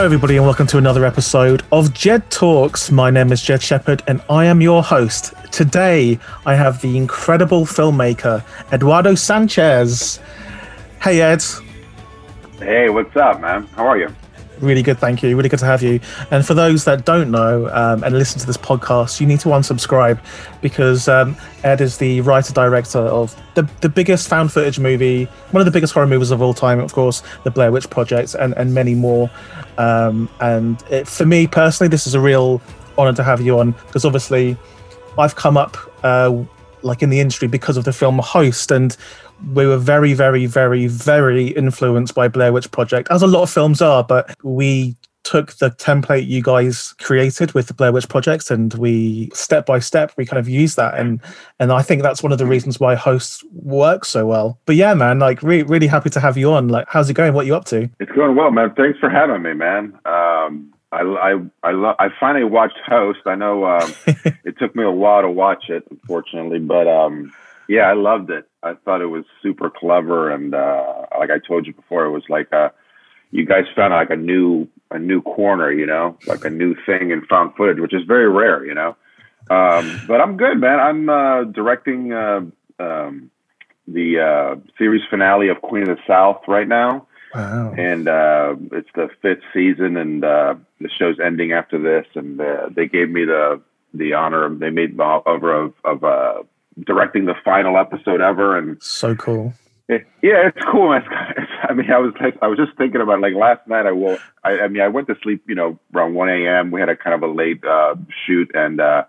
Hello, everybody, and welcome to another episode of Jed Talks. My name is Jed Shepherd, and I am your host. Today, I have the incredible filmmaker Eduardo Sanchez. Hey, Ed. Hey, what's up, man? How are you? Really good, thank you. Really good to have you. And for those that don't know um, and listen to this podcast, you need to unsubscribe because um, Ed is the writer director of the, the biggest found footage movie, one of the biggest horror movies of all time, of course, The Blair Witch Project, and, and many more. Um, and it, for me personally, this is a real honor to have you on because obviously I've come up uh, like in the industry because of the film Host, and we were very, very, very, very influenced by Blair Witch Project, as a lot of films are. But we took the template you guys created with the Blair Witch Project, and we step by step we kind of use that, and and I think that's one of the reasons why Hosts works so well. But yeah, man, like re- really happy to have you on. Like, how's it going? What are you up to? It's going well, man. Thanks for having me, man. Um, I I I, lo- I finally watched Host. I know um, it took me a while to watch it, unfortunately, but um, yeah, I loved it. I thought it was super clever, and uh, like I told you before, it was like a, you guys found like a new a new corner, you know, like a new thing in found footage, which is very rare, you know. Um, but I'm good, man. I'm uh, directing uh, um, the uh, series finale of Queen of the South right now. Wow. And uh, it's the fifth season, and uh, the show's ending after this. And uh, they gave me the the honor. They made the offer of of uh, directing the final episode ever, and So cool. it, yeah, it's cool. man. It's, I mean, I was like, I was just thinking about it. like last night. I will. I, I mean, I went to sleep, you know, around one a.m. We had a kind of a late uh, shoot, and uh,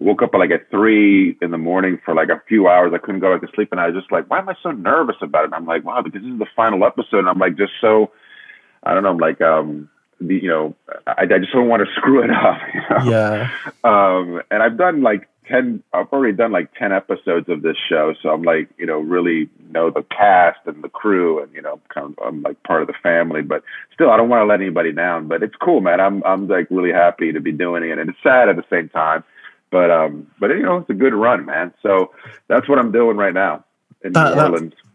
woke up at like at three in the morning for like a few hours. I couldn't go back to sleep, and I was just like, why am I so nervous about it? And I'm like, wow, because this is the final episode, and I'm like, just so, I don't know, I'm like, um, the, you know, I, I just don't want to screw it up. You know? Yeah. um, and I've done like 10, I've already done like 10 episodes of this show. So I'm like, you know, really know the cast and the crew and, you know, kind of, I'm like part of the family, but still, I don't want to let anybody down, but it's cool, man. I'm, I'm like really happy to be doing it and it's sad at the same time, but, um, but you know, it's a good run, man. So that's what I'm doing right now in That- New Orleans. That's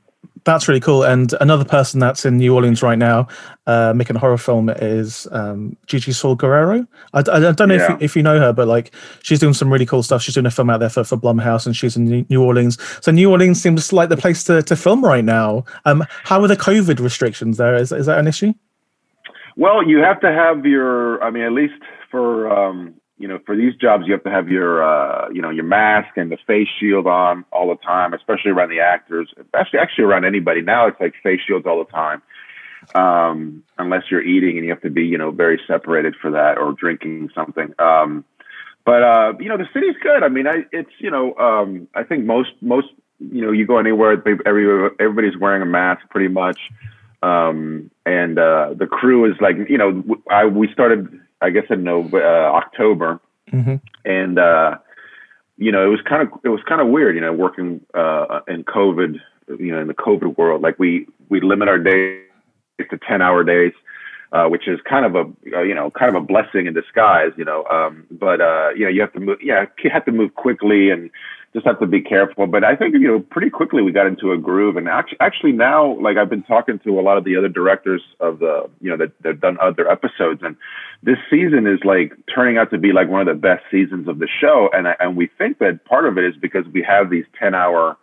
really cool. And another person that's in New Orleans right now, uh, making a horror film is um, Gigi Saul Guerrero. I, I don't know if, you, if you know her, but like she's doing some really cool stuff. She's doing a film out there for, for Blumhouse and she's in New- New Orleans. So New Orleans seems like the place to, to film right now. Um, how are the COVID restrictions there? Is, is that an issue? Well, you have to have your. I mean, at least for um, you know, for these jobs, you have to have your uh, you know your mask and the face shield on all the time, especially around the actors. Actually, actually around anybody now, it's like face shields all the time, um, unless you're eating and you have to be you know very separated for that or drinking something. Um, but uh, you know, the city's good. I mean, I it's you know, um, I think most most you know, you go anywhere, every everybody's wearing a mask pretty much um, and uh, the crew is like you know I we started I guess in uh, October hmm and uh, you know it was kind of it was kind of weird you know working uh, in COVID you know in the COVID world like we we limit our days to ten hour days. Uh, which is kind of a uh, you know kind of a blessing in disguise, you know. Um, but uh, you know you have to move, yeah, you have to move quickly and just have to be careful. But I think you know pretty quickly we got into a groove, and actually, actually now like I've been talking to a lot of the other directors of the you know that that done other episodes, and this season is like turning out to be like one of the best seasons of the show, and and we think that part of it is because we have these ten hour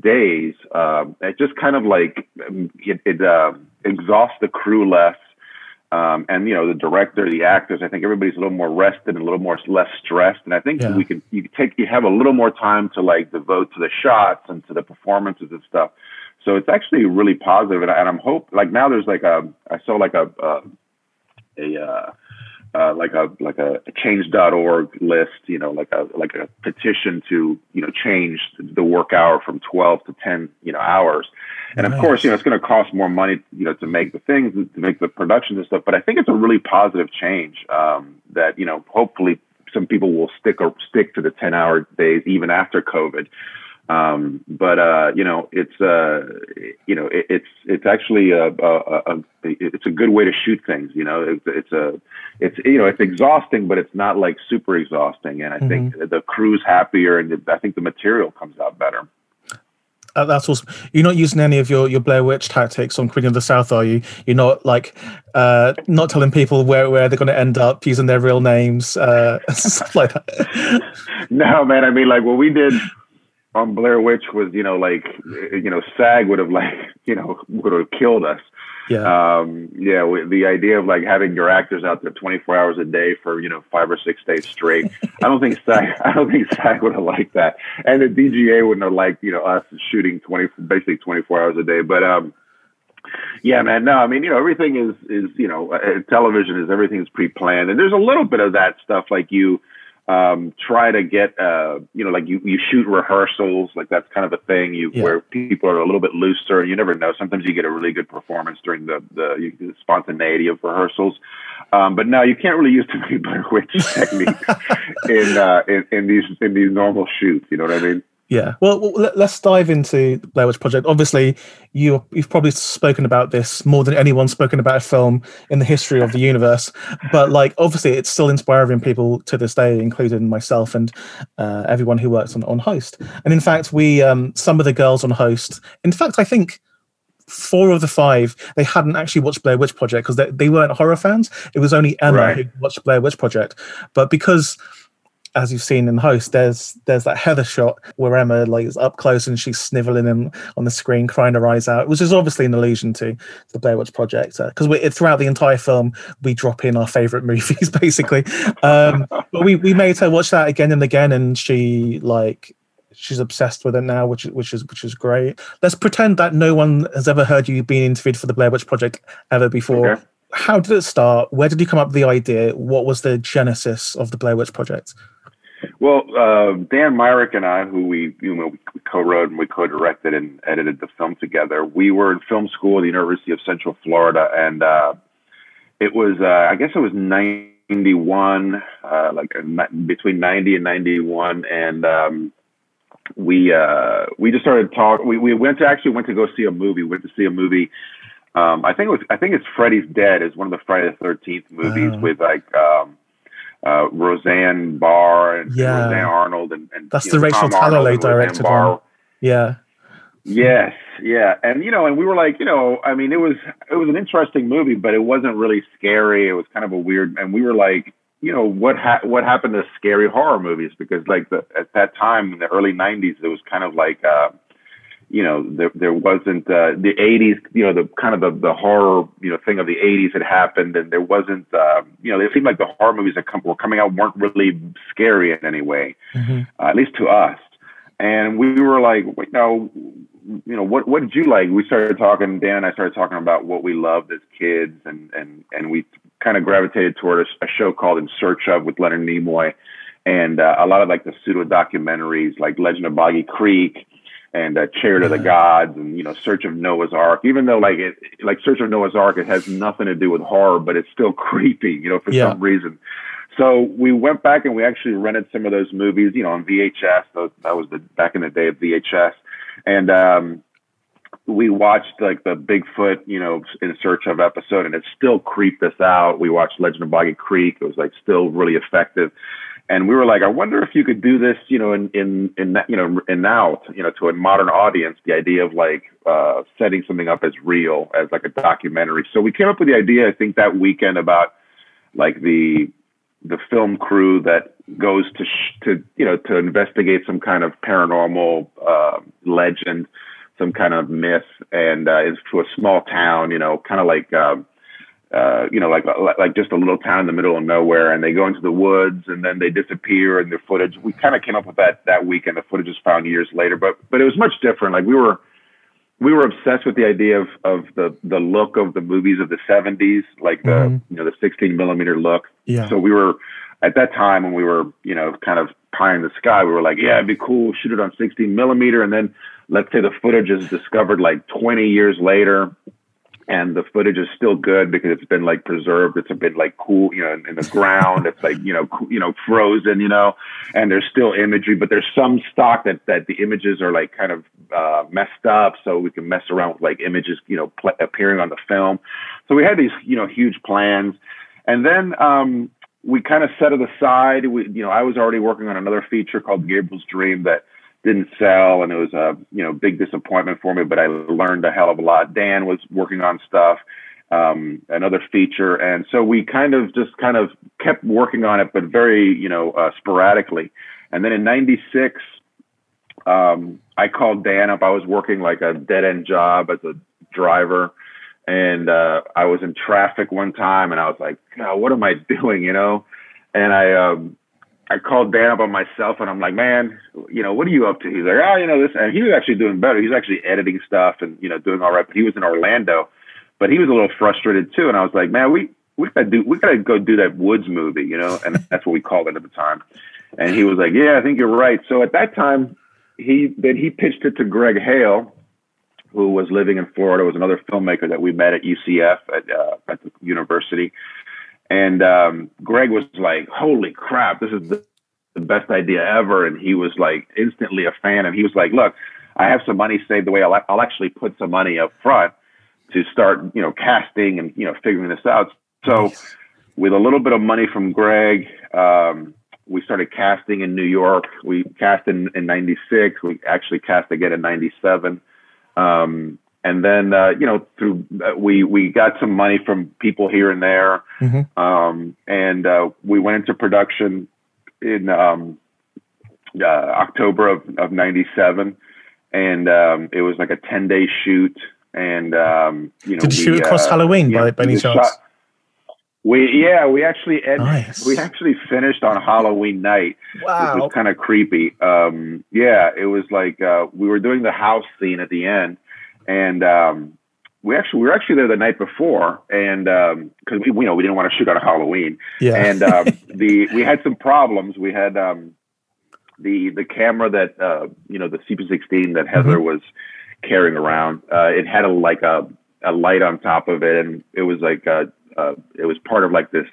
days. Um, it just kind of like it, it uh, exhausts the crew less. Um, and you know the director, the actors. I think everybody's a little more rested and a little more less stressed. And I think Yeah. we can you take you have a little more time to like devote to the shots and to the performances and stuff. So it's actually really positive. And, I, and I'm hope like now there's like a I saw like a uh, a uh, like a like a change.org list, you know, like a like a petition to you know change the work hour from 12 to 10 you know hours. And of course, you know, it's going to cost more money, you know, to make the things, to make the productions and stuff. But I think it's a really positive change um, that you know, hopefully, some people will stick or stick to the 10 hour days even after COVID. Um, but uh, you know, it's uh, you know, it, it's it's actually a, a, a it's a good way to shoot things. You know, it's, it's a it's you know it's exhausting, but it's not like super exhausting. And I think the crew's happier, and I think the material comes out better. Uh, that's awesome. You're not using any of your, your Blair Witch tactics on Queen of the South, are you? You're not like uh, not telling people where, where they're going to end up using their real names, uh, stuff like that. no, man. I mean, like what we did on Blair Witch was, you know, like you know, SAG would have like you know would have killed us. Yeah. Um, yeah. The idea of like having your actors out there 24 hours a day for, you know, five or six days straight. I don't think SAG, I don't think SAG would have liked that. And the DGA wouldn't have liked, you know, us shooting 20, basically 24 hours a day. But, um, yeah, man. No, I mean, you know, everything is, is, you know, uh, television is everything is pre-planned and there's a little bit of that stuff like you, um, try to get, uh, you know, like you, you shoot rehearsals, like that's kind of a thing you, yeah. where people are a little bit looser and you never know. Sometimes you get a really good performance during the, the, the spontaneity of rehearsals. Um, but no, you can't really use many Blair Witch techniques in, uh, in, in these, in these normal shoots. You know what I mean? Yeah. Well, let's dive into the Blair Witch Project. Obviously, you you've probably spoken about this more than anyone's spoken about a film in the history of the universe. But like, obviously, it's still inspiring people to this day, including myself and uh, everyone who works on on Host. And in fact, we um, some of the girls on Host. In fact, I think four of the five they hadn't actually watched Blair Witch Project because they, they weren't horror fans. It was only Emma right. who watched Blair Witch Project. But because as you've seen in the Host, there's there's that Heather shot where Emma like is up close and she's sniveling him on the screen, crying her eyes out, which is obviously an allusion to the Blair Witch Project. Because uh, throughout the entire film, we drop in our favorite movies, basically. Um, but we we made her watch that again and again, and she like she's obsessed with it now, which which is which is great. Let's pretend that no one has ever heard you being interviewed for the Blair Witch Project ever before. Okay. How did it start? Where did you come up with the idea? What was the genesis of the Blair Witch Project? Well, uh, Dan Myrick and I, who we you know we co-wrote and we co-directed and edited the film together, we were in film school at the University of Central Florida, and uh, it was uh, I guess it was '91, uh, like between '90 and '91, and um, we uh, we just started talking. We we went to actually went to go see a movie. We went to see a movie. Um, I think it was I think it's Freddy's Dead is one of the Friday the Thirteenth movies uh. with like. Um, uh, Roseanne Barr and, yeah. Roseanne Arnold and, and that's the know, Rachel Talalay directed one. Yeah. Yes, yeah, and you know, and we were like, you know, I mean, it was it was an interesting movie, but it wasn't really scary. It was kind of a weird, and we were like, you know, what ha- what happened to scary horror movies? Because like the, at that time in the early '90s, it was kind of like. Uh, you know, there, there wasn't uh, the 80s, you know, the kind of the, the horror, you know, thing of the 80s had happened, and there wasn't, uh, you know, it seemed like the horror movies that come, were coming out weren't really scary in any way, mm-hmm. uh, at least to us. And we were like, wait, no, you know, what what did you like? We started talking. Dan and I started talking about what we loved as kids, and and and we kind of gravitated toward a, a show called In Search of with Leonard Nimoy, and uh, a lot of like the pseudo documentaries, like Legend of Boggy Creek and uh, yeah. of the Gods and you know Search of Noah's Ark. Even though like it like Search of Noah's Ark, it has nothing to do with horror, but it's still creepy, you know, for yeah. some reason. So we went back and we actually rented some of those movies, you know, on VHS. That was the back in the day of VHS, and um, we watched like the Bigfoot, you know, in search of episode, and it still creeped us out. We watched Legend of Boggy Creek; it was like still really effective and we were like, I wonder if you could do this, you know, in in in you know, in now, you know, to a modern audience, the idea of like uh, setting something up as real, as like a documentary. So we came up with the idea, I think, that weekend about like the the film crew that goes to sh- to you know to investigate some kind of paranormal uh, legend, some kind of myth, and uh, is to a small town, you know, kind of like. Um, uh, you know, like like just a little town in the middle of nowhere, and they go into the woods and then they disappear. And the footage, we kind of came up with that that weekend. The footage was found years later, but but it was much different. Like we were we were obsessed with the idea of of the the look of the movies of the '70s, like the mm-hmm. you know the 16 millimeter look. Yeah. So we were at that time when we were you know kind of pie in the sky. We were like, yeah, it'd be cool, shoot it on 16 millimeter, and then let's say the footage is discovered like 20 years later and the footage is still good because it's been like preserved. It's been like cool, you know, in, in the ground. it's like you know, co- you know, frozen, you know, and there's still imagery, but there's some stock that that the images are like kind of uh, messed up, so we can mess around with like images, you know, pl- appearing on the film. So we had these, you know, huge plans, and then um, we kind of set it aside. We, you know, I was already working on another feature called Gabriel's Dream that didn't sell, and it was a you know big disappointment for me. But I learned a hell of a lot. Dan was working on stuff, um, another feature, and so we kind of just kind of kept working on it, but very you know uh, sporadically. And then in '96, um, I called Dan up. I was working like a dead end job as a driver, and uh, I was in traffic one time, and I was like, God, what am I doing? You know, and I um, I called Dan up on myself and I'm like, man, you know, what are you up to? He's like, oh, you know, this, and he was actually doing better. He's actually editing stuff and, you know, doing all right. But he was in Orlando, but he was a little frustrated too. And I was like, man, we, we gotta do, we gotta go do that Woods movie, you know? And that's what we called it at the time. And he was like, yeah, I think you're right. So at that time, he, then he pitched it to Greg Hale, who was living in Florida, was another filmmaker that we met at UCF at, uh, at the university. And um, Greg was like, "Holy crap, this is the, the best idea ever!" And he was like instantly a fan. And he was like, "Look, I have some money saved away. I'll, I'll actually put some money up front to start, you know, casting and you know figuring this out." So, with a little bit of money from Greg, um, we started casting in New York. We cast in in '96. We actually cast again in '97. Um, and then uh, you know through uh, we we got some money from people here and there, mm-hmm. um, and uh, we went into production in um, uh, October of of '97, and um, it was like a ten day shoot, and um, you know did you shoot across uh, Halloween by, by any chance? Shot, we yeah we actually ed- nice. we actually finished on Halloween night. Wow, it was kind of creepy. Um, yeah, it was like uh, we were doing the house scene at the end and um, we actually we were actually there the night before, and because um, we you know we didn't want to shoot on Halloween, yeah, and um, the we had some problems. We had um, the the camera that uh, you know the CP16 that Heather mm-hmm. was carrying around. Uh, it had a like a a light on top of it, and it was like a, uh, it was part of like this.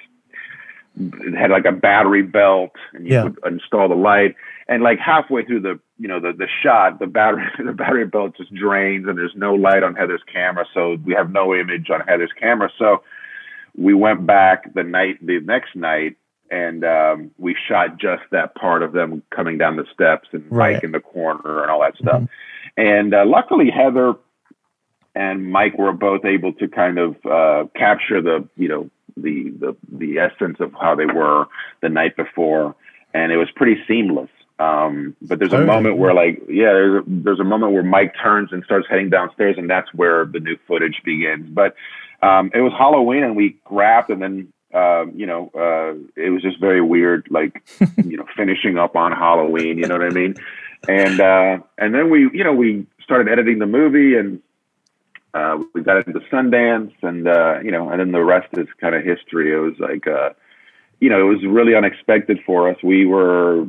It had like a battery belt, and you yeah. would install the light. And like halfway through the you know the the shot the battery the battery belt just drains and there's no light on Heather's camera. So we have no image on Heather's camera. So we went back the night the next night and um, we shot just that part of them coming down the steps and right. Mike in the corner and all that stuff. Mm-hmm. and uh, luckily Heather and Mike were both able to kind of uh, capture the you know the the the essence of how they were the night before. And it was pretty seamless um, but there's a moment where like, yeah, there's a, there's a moment where Mike turns and starts heading downstairs and that's where the new footage begins. But, um, it was Halloween and we grabbed and then, um, you know, uh, it was just very weird, like, you know, finishing up on Halloween, you know what I mean? And, uh, and then we, you know, we started editing the movie and, uh, we got into Sundance and, uh, you know, and then the rest is kind of history. It was like, uh, you know, it was really unexpected for us. We were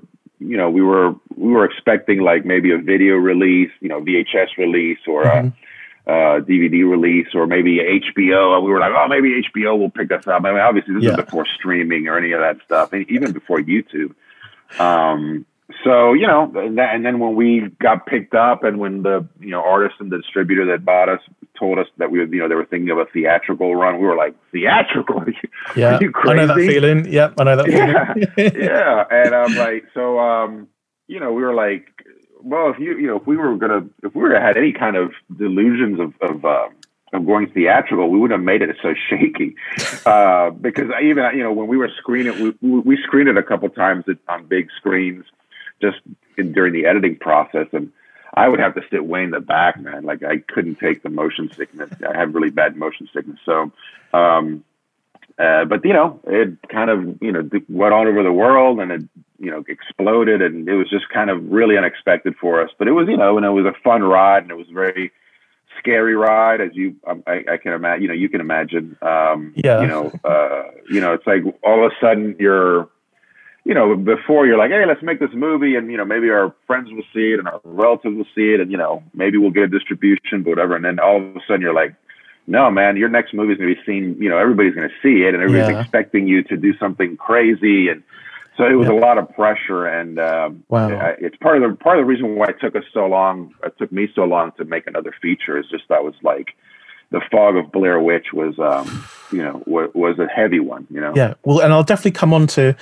you know, we were we were expecting like maybe a video release, you know, VHS release or mm-hmm. a, a, DVD release or maybe HBO. And We were like, oh, maybe HBO will pick us up. I mean, obviously this yeah. is before streaming or any of that stuff, and even before YouTube. Um, so you know, and, that, and then when we got picked up, and when the you know artist and the distributor that bought us told us that we you know they were thinking of a theatrical run, we were like theatrical. yeah, are you crazy? I know that feeling. Yep, I know that. Yeah, yeah, and I'm like, so um, you know, we were like, well, if you you know, if we were gonna, if we were had any kind of delusions of of um, of going theatrical, we wouldn't have made it so shaky. Uh, because I even, you know, when we were screening, we, we screened it a couple times on big screens just in, during the editing process. And I would have to sit way in the back, man. Like I couldn't take the motion sickness. I had really bad motion sickness. So, um, uh, but you know, it kind of you know went all over the world and it you know exploded, and it was just kind of really unexpected for us. But it was you know, and it was a fun ride, and it was a very scary ride, as you um, I, I can imagine. You know, you can imagine. Um, yeah. You know, uh, you know, it's like all of a sudden you're you know, before you're like, hey, let's make this movie, and you know, maybe our friends will see it and our relatives will see it, and you know, maybe we'll get a distribution, but whatever. And then all of a sudden, you're like, no, man, your next movie is going to be seen. You know, everybody's going to see it, and everybody's yeah. expecting you to do something crazy, and so it was yeah. a lot of pressure. And um, wow. it's part of the part of the reason why it took us so long. It took me so long to make another feature. Is just that was like the fog of Blair Witch was, um, you know, was, was a heavy one. You know. Yeah. Well, and I'll definitely come on to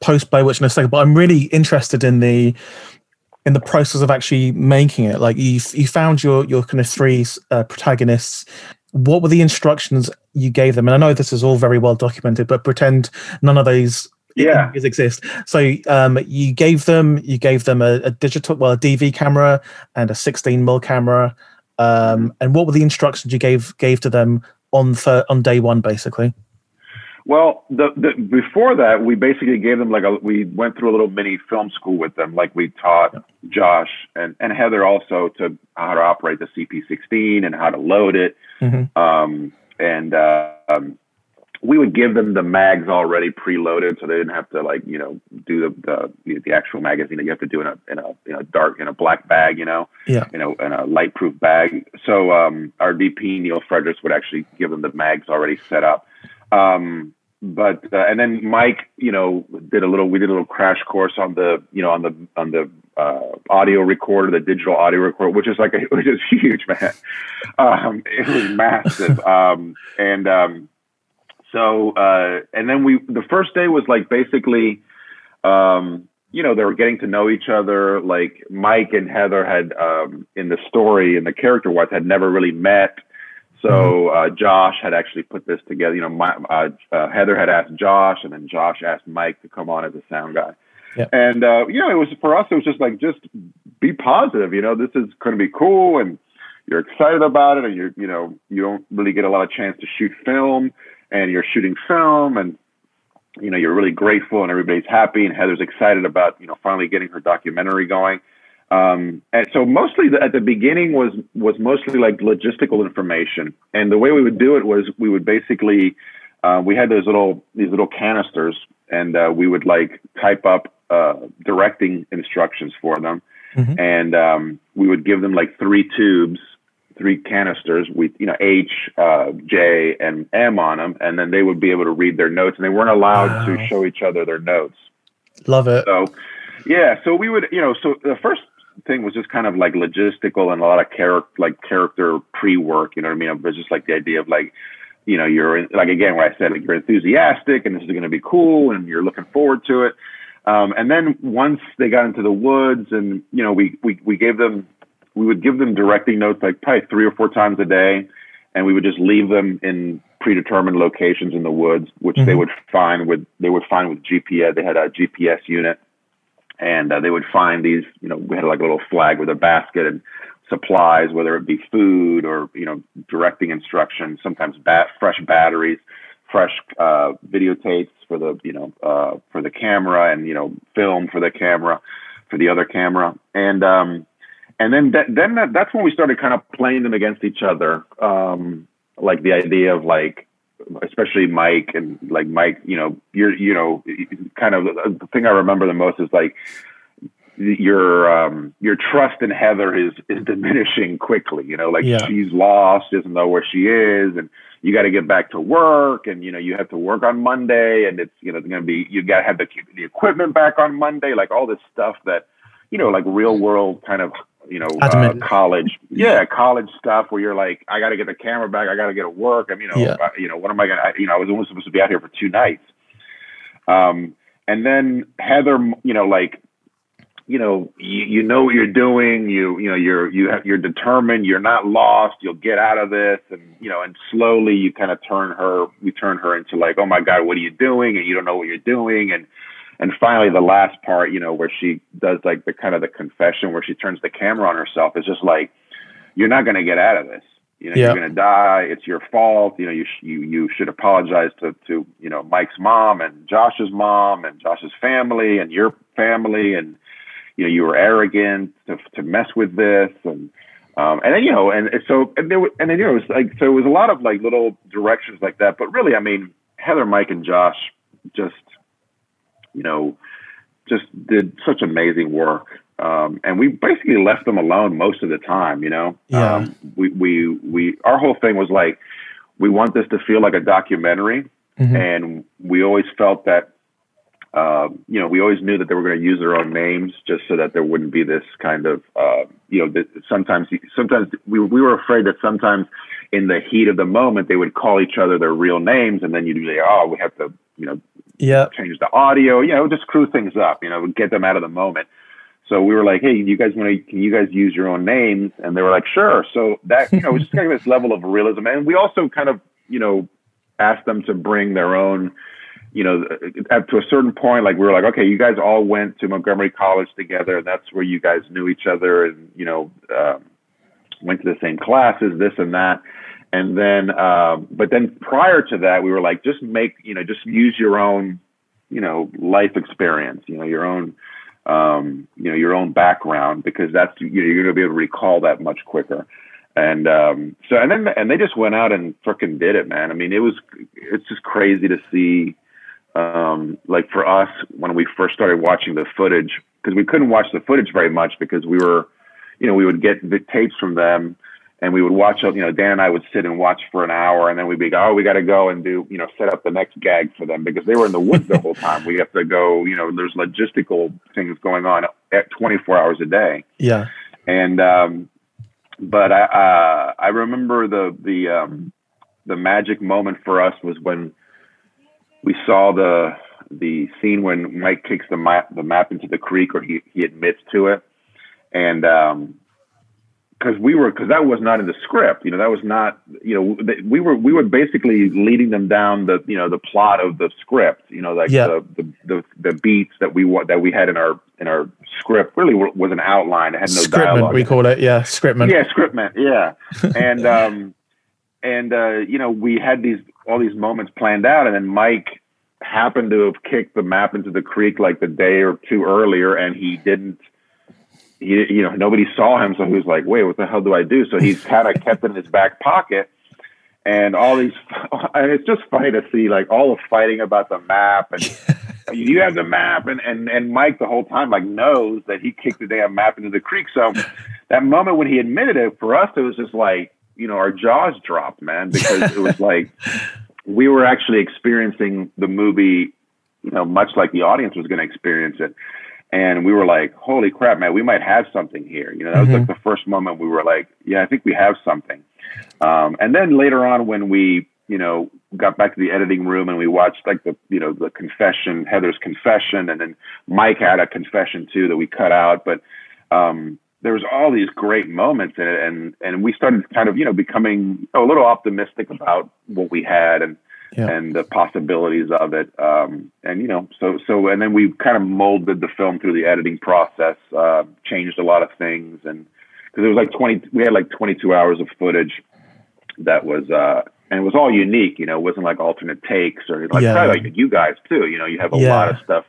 post Blair Witch in a second, but I'm really interested in the in the process of actually making it? Like you, you found your your kind of three uh, protagonists. What were the instructions you gave them? And I know this is all very well documented, but pretend none of those yeah. exist. So um, you gave them you gave them a, a, digital, well, a DV camera and a 16 mil camera. Um, and what were the instructions you gave gave to them on for, on day one, basically? Well, the, the, before that, we basically gave them like a, we went through a little mini film school with them. Like we taught Josh and, and Heather also to how to operate the CP16 and how to load it. Mm-hmm. Um, and, uh, um, we would give them the mags already preloaded, so they didn't have to like you know do the the, the actual magazine that you have to do in a in a in a dark in a black bag, you know, yeah, you know, in a light proof bag. So um, our DP Neil Fredericks would actually give them the mags already set up. Um, but uh, and then Mike, you know, did a little. We did a little crash course on the, you know, on the on the uh, audio recorder, the digital audio recorder, which is like a, which is huge, man. Um, it was massive, um, and um, so uh, and then we the first day was like basically, um, you know, they were getting to know each other. Like Mike and Heather had um, in the story in the character wise had never really met so mm-hmm. uh, Josh had actually put this together. You know, my, uh, uh, Heather had asked Josh, and then Josh asked Mike to come on as a sound guy. Yep. And uh, you know, it was for us. It was just like just be positive. You know, this is going to be cool, and you're excited about it, and you're you know you don't really get a lot of chance to shoot film, and you're shooting film, and you know you're really grateful, and everybody's happy, and Heather's excited about you know finally getting her documentary going. Um, and so mostly the, at the beginning was was mostly like logistical information, and the way we would do it was we would basically uh, we had those little these little canisters, and uh, we would like type up uh, directing instructions for them, mm-hmm. and um, we would give them like three tubes, three canisters with you know H, uh, J, and M on them, and then they would be able to read their notes, and they weren't allowed wow. to show each other their notes. Love it. So. Yeah, so we would, you know, so the first thing was just kind of like logistical and a lot of character, like character pre-work. You know what I mean? It was just like the idea of like, you know, you're like again where I said like you're enthusiastic and this is going to be cool and you're looking forward to it. Um, and then once they got into the woods and you know we we we gave them we would give them directing notes like probably three or four times a day, and we would just leave them in predetermined locations in the woods, which mm-hmm. they would find with they would find with GPS. They had a GPS unit and uh, they would find these. You know, we had like a little flag with a basket and supplies, whether it be food or you know directing instructions. Sometimes bat- fresh batteries, fresh uh, videotapes for the you know uh, for the camera, and you know film for the camera, for the other camera, and um, and then that, then that, that's when we started kind of playing them against each other. Um, like the idea of like especially Mike and like Mike, you know, you're, you know, kind of the thing I remember the most is like your um your trust in Heather is is diminishing quickly. You know, like yeah. she's lost, doesn't know where she is, and you got to get back to work, and you know you have to work on Monday, and it's you know it's going to be you got to have the the equipment back on Monday, like all this stuff that you know like real world kind of you know, uh, college, yeah, college stuff where you're like, I got to get the camera back, I got to get to work. I mean, you know, yeah. you know, what am I gonna? You know, I was only supposed to be out here for two nights. Um, and then Heather, you know, like, you know, you, you know what you're doing. You, you know, you're you have you're determined. You're not lost. You'll get out of this, and you know, and slowly you kind of turn her. We turn her into like, oh my god, what are you doing? And you don't know what you're doing, and and finally the last part you know where she does like the kind of the confession where she turns the camera on herself is just like you're not going to get out of this. You know yeah. you're going to die. It's your fault. You know you sh- you you should apologize to to you know Mike's mom and Josh's mom and Josh's family and your family. And you know you were arrogant to to mess with this. And um, and then you know and so and there was, and then you know it was like so it was a lot of like little directions like that. But really I mean Heather Mike and Josh just you know, just did such amazing work. Um, and we basically left them alone most of the time, you know. Yeah. Um, we we we our whole thing was like we want this to feel like a documentary, mm-hmm. and we always felt that uh, you know we always knew that they were going to use their own names just so that there wouldn't be this kind of uh, you know that sometimes sometimes we we were afraid that sometimes in the heat of the moment they would call each other their real names and then you'd be like oh we have to you know yeah change the audio you know just screw things up you know get them out of the moment So we were like, hey, you guys want to? Can you guys use your own names? And they were like, sure. So that you know, it was just kind of this level of realism, and we also kind of you know asked them to bring their own. You know, up to a certain point, like we were like, okay, you guys all went to Montgomery College together, and that's where you guys knew each other, and you know, um, went to the same classes, this and that. And then, uh, but then prior to that, we were like, just make, you know, just use your own, you know, life experience, you know, your own, um, you know, your own background, because that's, you know, you're going to be able to recall that much quicker. And um, so, and then, and they just went out and freaking did it, man. I mean, it was, it's just crazy to see, um, like for us when we first started watching the footage, because we couldn't watch the footage very much because we were, you know, we would get the tapes from them and we would watch, you know, Dan and I would sit and watch for an hour and then we'd be, oh, we got to go and do, you know, set up the next gag for them because they were in the woods the whole time. We have to go, you know, there's logistical things going on at 24 hours a day. Yeah. And, um, but I, uh, I remember the, the, um, the magic moment for us was when we saw the, the scene when Mike kicks the map, the map into the creek or he, he admits to it. And, um, because we were because that was not in the script you know that was not you know we were we were basically leading them down the you know the plot of the script you know like yeah. the, the, the the beats that we want, that we had in our in our script really was an outline. It had no scriptment dialogue we call it. yeah scriptment yeah scriptment yeah. And um and uh you know we had these all these moments planned out and then mike happened to have kicked the map into the creek like the day or two earlier and he didn't he, you know, nobody saw him, so he was like, "Wait, what the hell do I do?" So he's kind of kept it in his back pocket, and all these, and it's just funny to see like all the fighting about the map, and you have the map, and and and Mike the whole time like knows that he kicked the damn map into the creek. So that moment when he admitted it, for us, it was just like you know our jaws dropped, man, because it was like we were actually experiencing the movie, you know, much like the audience was going to experience it and we were like, "Holy crap, man! We might have something here." You know, that was mm-hmm. like the first moment we were like, "Yeah, I think we have something." Um, and then later on, when we, you know, got back to the editing room and we watched like the, you know, the confession, Heather's confession, and then Mike had a confession too that we cut out, but um, there was all these great moments in it, and and we started kind of, you know, becoming a little optimistic about what we had and yeah. and the possibilities of it. Um, and you know, so so and then we kind of molded the film through the editing process, uh, changed a lot of things, and because it was like twenty, we had like twenty two hours of footage that was. Uh, and it was all unique, you know. It wasn't like alternate takes or like yeah. probably like you guys too. You know, you have a yeah. lot of stuff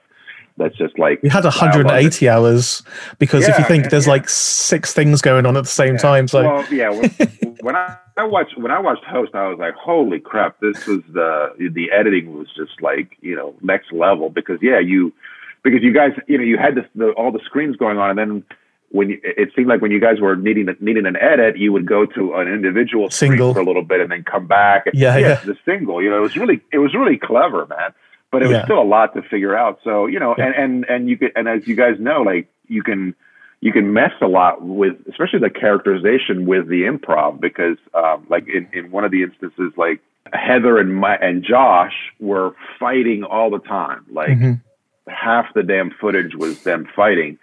that's just like we had 180 hours because yeah, if you think there's yeah. like six things going on at the same yeah. time so well, yeah when, when I, I, watched when i watched host i was like holy crap this was the the editing was just like you know next level because yeah you because you guys you know you had this, the, all the screens going on and then when you, it seemed like when you guys were needing needing an edit, you would go to an individual single for a little bit and then come back. And, yeah, yeah, the single. You know, it was really it was really clever, man but it was yeah. still a lot to figure out. So you know, yeah. and and and you could, and as you guys know, like you can you can mess a lot with, especially the characterization with the improv, because um, like in in one of the instances, like Heather and my and Josh were fighting all the time, like. Mm-hmm. Half the damn footage was them fighting,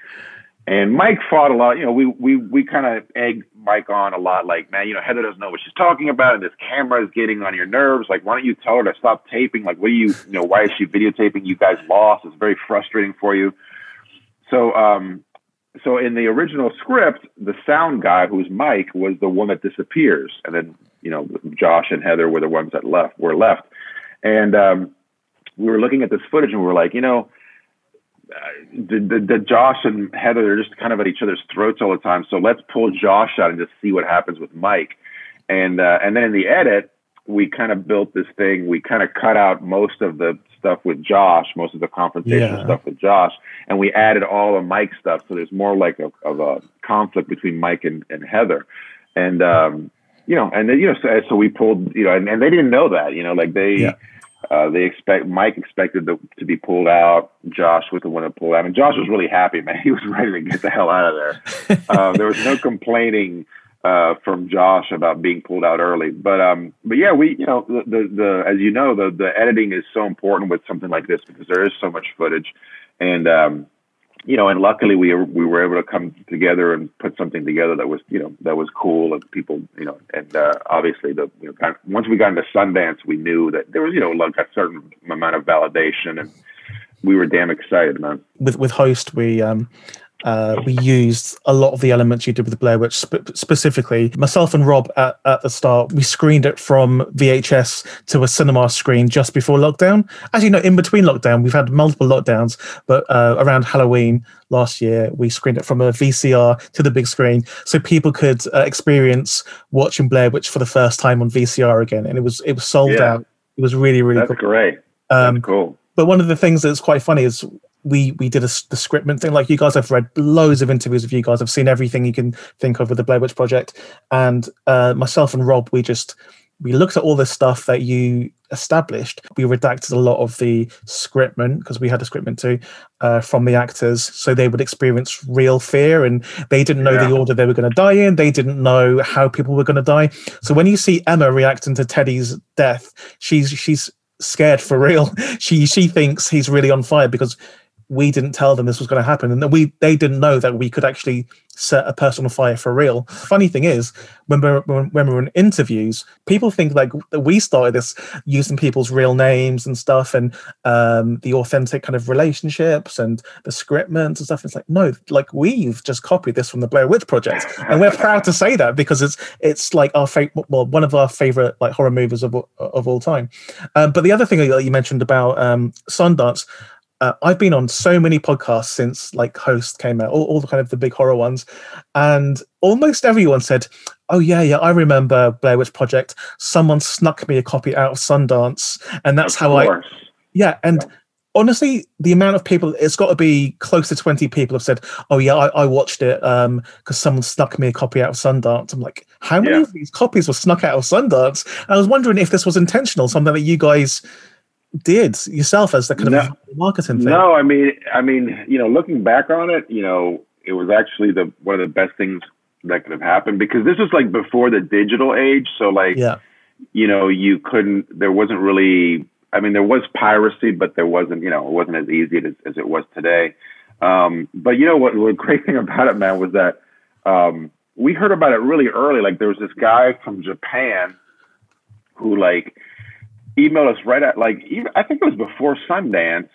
and Mike fought a lot. You know, we we we kind of egged Mike on a lot. Like, man, you know, Heather doesn't know what she's talking about, and this camera is getting on your nerves. Like, why don't you tell her to stop taping? Like, what do you, you know, why is she videotaping? You guys lost. It's very frustrating for you. So, um, so in the original script, the sound guy, who's Mike, was the one that disappears, and then you know, Josh and Heather were the ones that left. Were left, and um, we were looking at this footage, and we were like, you know the, the, the Josh and Heather are just kind of at each other's throats all the time. So let's pull Josh out and just see what happens with Mike. And uh, and then in the edit, we kind of built this thing. We kind of cut out most of the stuff with Josh, most of the confrontation yeah. stuff with Josh, and we added all the Mike stuff. So there's more like a, of a conflict between Mike and, and Heather. And um, you know, and then you know, so, so we pulled, you know, and, and they didn't know that, you know, like they. Yeah uh, they expect Mike expected the, to be pulled out. Josh was the one that pulled out, and Josh was really happy, man. He was ready to get the hell out of there. uh, there was no complaining uh, from Josh about being pulled out early, but um, but yeah, we you know the, the, the as you know the the editing is so important with something like this because there is so much footage, and um, you know, and luckily we we were able to come together and put something together that was you know that was cool and people you know and uh, obviously the you know kind of, once we got into Sundance we knew that there was you know like a certain amount of validation and we were damn excited man. With with host we um uh, we used a lot of the elements you did with the Blair Witch. Sp- specifically, myself and Rob at, at the start, we screened it from VHS to a cinema screen just before lockdown. As you know, in between lockdown, we've had multiple lockdowns, but uh, around Halloween last year, we screened it from a VCR to the big screen so people could uh, experience watching Blair Witch for the first time on VCR again. And it was it was sold yeah. out. It was really really That's cool. great. Um, That's cool. But one of the things that's quite funny is we we did a, the scriptment thing. Like you guys, have read loads of interviews with you guys. I've seen everything you can think of with the Blair Witch Project, and uh, myself and Rob, we just we looked at all the stuff that you established. We redacted a lot of the scriptment because we had a scriptment too uh, from the actors, so they would experience real fear, and they didn't know yeah. the order they were going to die in. They didn't know how people were going to die. So when you see Emma reacting to Teddy's death, she's she's scared for real. She she thinks he's really on fire because we didn't tell them this was going to happen. And that we they didn't know that we could actually set a person on fire for real. Funny thing is when we're when we're in interviews people think like we started this using people's real names and stuff and um, the authentic kind of relationships and the scriptments and stuff. It's like no like we've just copied this from the blair witch project. And we're proud to say that because it's it's like our favorite well one of our favorite like horror movies of, of all time. Um, but the other thing that you mentioned about um, sundance uh, I've been on so many podcasts since like Host came out, all, all the kind of the big horror ones, and almost everyone said, "Oh yeah, yeah, I remember Blair Witch Project. Someone snuck me a copy out of Sundance, and that's of how course. I." Yeah, and yeah. honestly, the amount of people it's got to be close to twenty people have said, "Oh yeah, I, I watched it because um, someone snuck me a copy out of Sundance." I'm like, how many yeah. of these copies were snuck out of Sundance? I was wondering if this was intentional, something that you guys did yourself as the kind no, of marketing thing. No, I mean, I mean, you know, looking back on it, you know, it was actually the one of the best things that could have happened because this was like before the digital age. So like, yeah, you know, you couldn't. There wasn't really. I mean, there was piracy, but there wasn't. You know, it wasn't as easy as, as it was today. Um, but you know what? The great thing about it, man, was that um, we heard about it really early. Like there was this guy from Japan who like emailed us right at like even, I think it was before Sundance,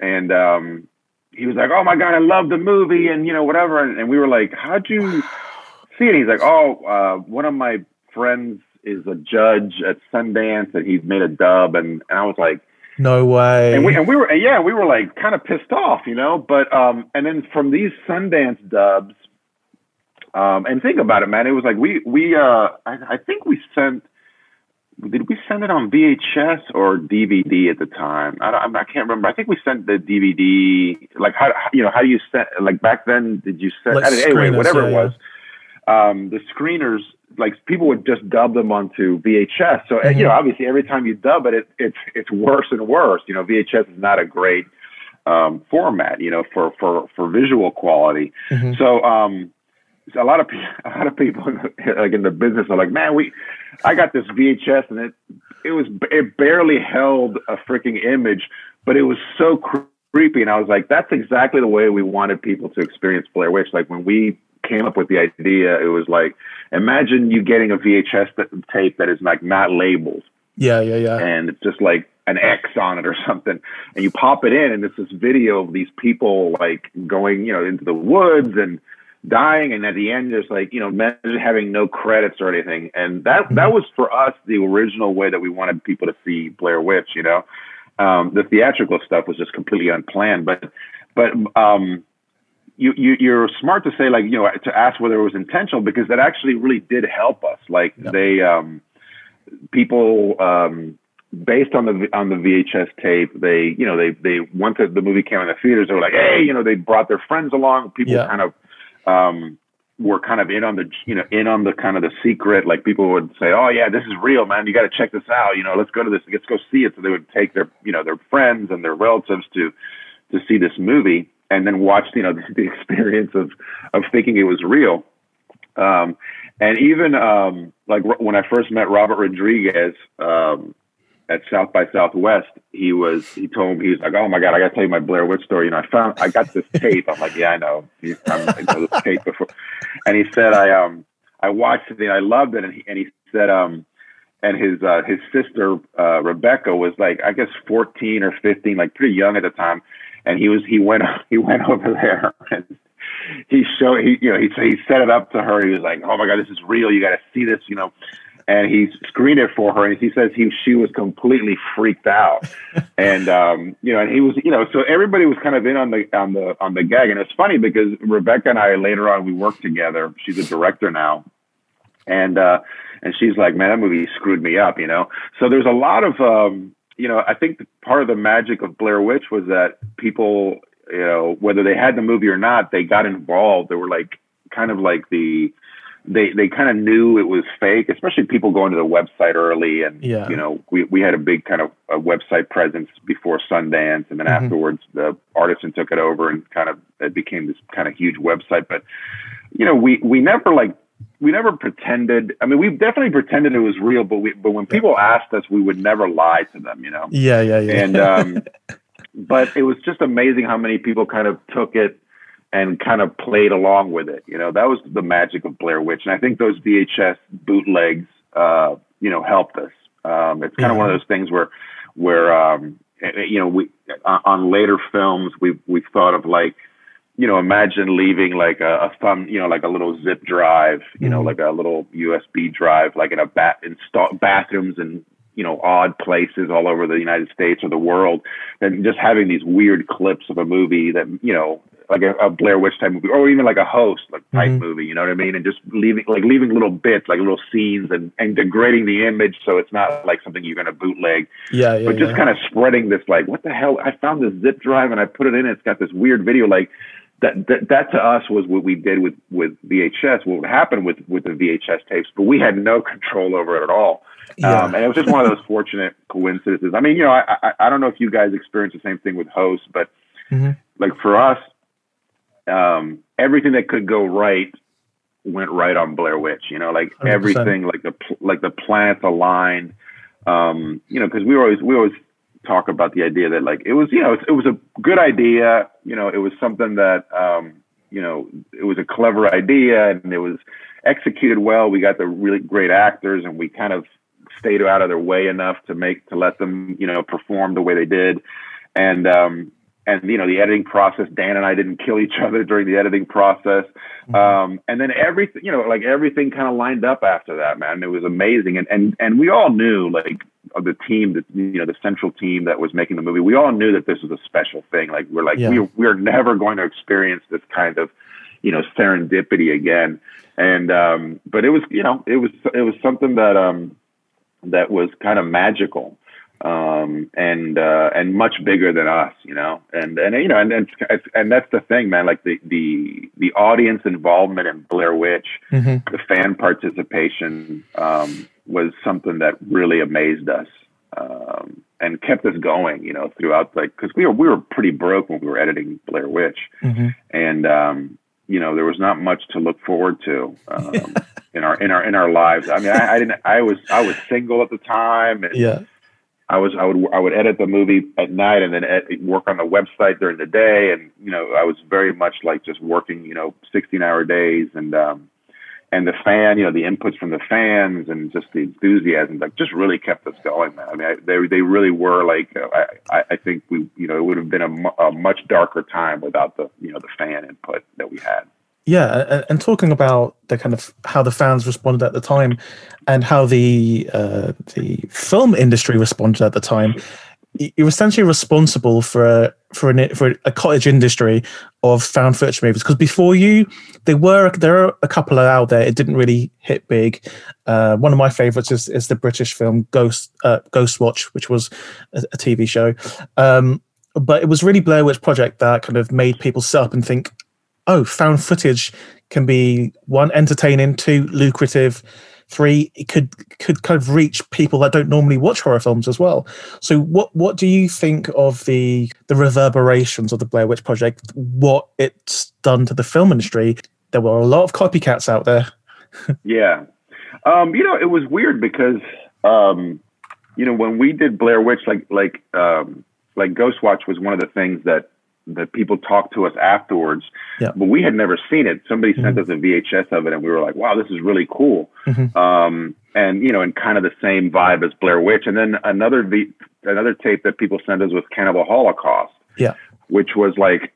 and um, he was like, "Oh my god, I love the movie," and you know whatever, and, and we were like, "How'd you see it?" He's like, "Oh, uh, one of my friends is a judge at Sundance, and he's made a dub," and, and I was like. No way. And we and we were yeah we were like kind of pissed off, you know. But um and then from these Sundance dubs, um and think about it, man. It was like we we uh I, I think we sent did we send it on VHS or DVD at the time? I, I, I can't remember. I think we sent the DVD. Like how you know how do you send like back then? Did you send like anyway? Whatever yeah, it was, yeah. um, the screeners like people would just dub them onto VHS. So mm-hmm. you know obviously every time you dub it, it, it's it's worse and worse. You know VHS is not a great um, format. You know for for for visual quality. Mm-hmm. So um, a lot of a lot of people like in the business are like, man, we, I got this VHS and it, it was it barely held a freaking image, but it was so creepy, and I was like, that's exactly the way we wanted people to experience Blair Witch. Like when we came up with the idea, it was like, imagine you getting a VHS tape that is like not labeled. Yeah, yeah, yeah. And it's just like an X on it or something, and you pop it in, and it's this video of these people like going, you know, into the woods and dying and at the end there's like you know men having no credits or anything and that that mm-hmm. was for us the original way that we wanted people to see blair witch you know um, the theatrical stuff was just completely unplanned but but um, you, you you're smart to say like you know to ask whether it was intentional because that actually really did help us like yep. they um, people um, based on the on the VHS tape, they you know they they once the movie came in the theaters, they were like, hey, you know, they brought their friends along. People yeah. kind of um, were kind of in on the you know in on the kind of the secret. Like people would say, "Oh yeah, this is real, man. You got to check this out. You know, let's go to this. Let's go see it." So they would take their you know their friends and their relatives to to see this movie and then watch you know the, the experience of of thinking it was real. Um, and even um, like when I first met Robert Rodriguez, um, at South by Southwest, he was he told me he was like, "Oh my god, I got to tell you my Blair Witch story." You know, I found I got this tape. I'm like, "Yeah, I know. I'm, I know this tape before." And he said, "I um I watched it and I loved it." And he and he said, um, and his uh, his sister uh, Rebecca was like, I guess 14 or 15, like pretty young at the time, and he was he went he went over there and he showed he you know he said he set it up to her. He was like, "Oh my god, this is real. You got to see this," you know and he screened it for her and he says he she was completely freaked out. And um you know and he was you know so everybody was kind of in on the on the on the gag. And it's funny because rebecca and i later on we worked together. She's a director now. And uh and she's like man that movie screwed me up you know? So there's a lot of um you know i think part of the magic of blair witch was that people you know whether they had the movie or not they got involved. They were like kind of like the they they kind of knew it was fake, especially people going to the website early. And yeah. you know, we we had a big kind of a website presence before Sundance, and then mm-hmm. afterwards the artisan took it over and kind of it became this kind of huge website. But you know, we we never like we never pretended. I mean, we definitely pretended it was real, but we but when people asked us, we would never lie to them. You know. Yeah, yeah, yeah. And um, but it was just amazing how many people kind of took it and kind of played along with it. You know, that was the magic of Blair Witch, and I think those VHS bootlegs, uh, you know, helped us. Um, it's kind of one of those things where, where um, you know, we on later films we've we've thought of like, you know, imagine leaving like a, a thumb, you know, like a little zip drive, you mm-hmm. know, like a little USB drive, like in a bat install bathrooms and you know odd places all over the United States or the world, and just having these weird clips of a movie that you know like a, a, Blair Witch type movie, or even like a host like type mm-hmm. movie. You know what I mean? And just leaving like leaving little bits, like little scenes, and and degrading the image so it's not like something you're gonna bootleg. Yeah, yeah. But just yeah. kind of spreading this like, what the hell? I found this zip drive and I put it in. It's got this weird video. Like that, that, that to us was what we did with with VHS. What would happen with with the VHS tapes, but we had no control over it at all. Yeah. Um, and it was just one of those fortunate coincidences. I mean, you know, I, I I don't know if you guys experienced the same thing with hosts, but mm-hmm. like for us, um, everything that could go right went right on Blair Witch. You know, like 100%. everything, like the like the planets aligned. Um, you know, because we always we always talk about the idea that like it was you know it, it was a good idea. You know, it was something that um, you know it was a clever idea and it was executed well. We got the really great actors and we kind of stayed out of their way enough to make to let them you know perform the way they did. And um, and you know the editing process dan and i didn't kill each other during the editing process. Mm-hmm. um, and then everything you know like everything kind of lined up after that man. It was amazing. And and and we all knew like the team that you know the central team that was making the movie we all knew that this was a special thing. Like we're like yeah. we, we're never going to experience this kind of you know serendipity again. And um but it was you know it was it was something that um that was kind of magical um, and uh, and much bigger than us, you know. And and you know, and and and that's the thing, man. Like the the the audience involvement in Blair Witch, mm-hmm. the fan participation um, was something that really amazed us um, and kept us going, you know, throughout. Like because we were we were pretty broke when we were editing Blair Witch, mm-hmm. and um, you know there was not much to look forward to. Um, in our in our in our lives. I mean, I, I, didn't. I was I was single at the time, and yeah. I was I would I would edit the movie at night and then ed- work on the website during the day, and you know I was very much like just working you know 16 hour days, and um, and the fan, you know, the inputs from the fans and just the enthusiasm, like just really kept us going, man. I mean, I, they they really were like uh, I I think we you know it would have been a, a much darker time without the you know the fan input that we had. Yeah, and talking about the kind of how the fans responded at the time, and how the uh, the film industry responded at the time, you're essentially responsible for a, for an, for a cottage industry of found footage movies. Because before you, there were there are a couple out there. It didn't really hit big. Uh, one of my favorites is, is the British film Ghost uh, Ghostwatch, which was a, a TV show. Um, but it was really Blair Witch Project that kind of made people sit up and think, oh, found footage can be one entertaining, two lucrative, three it could could kind of reach people that don't normally watch horror films as well. So what what do you think of the the reverberations of the Blair Witch Project? What it's done to the film industry? There were a lot of copycats out there. yeah, um, you know, it was weird because um, you know, when we did Blair Witch, like like um, like Ghostwatch was one of the things that that people talked to us afterwards, Yeah. but we had never seen it. Somebody sent Mhm. us a VHS of it, and we were like, "Wow, this is really cool." Mhm. Um, and you know, and kind of the same vibe as Blair Witch. And then another v- another tape that people sent us was Cannibal Holocaust, Yeah. which was like,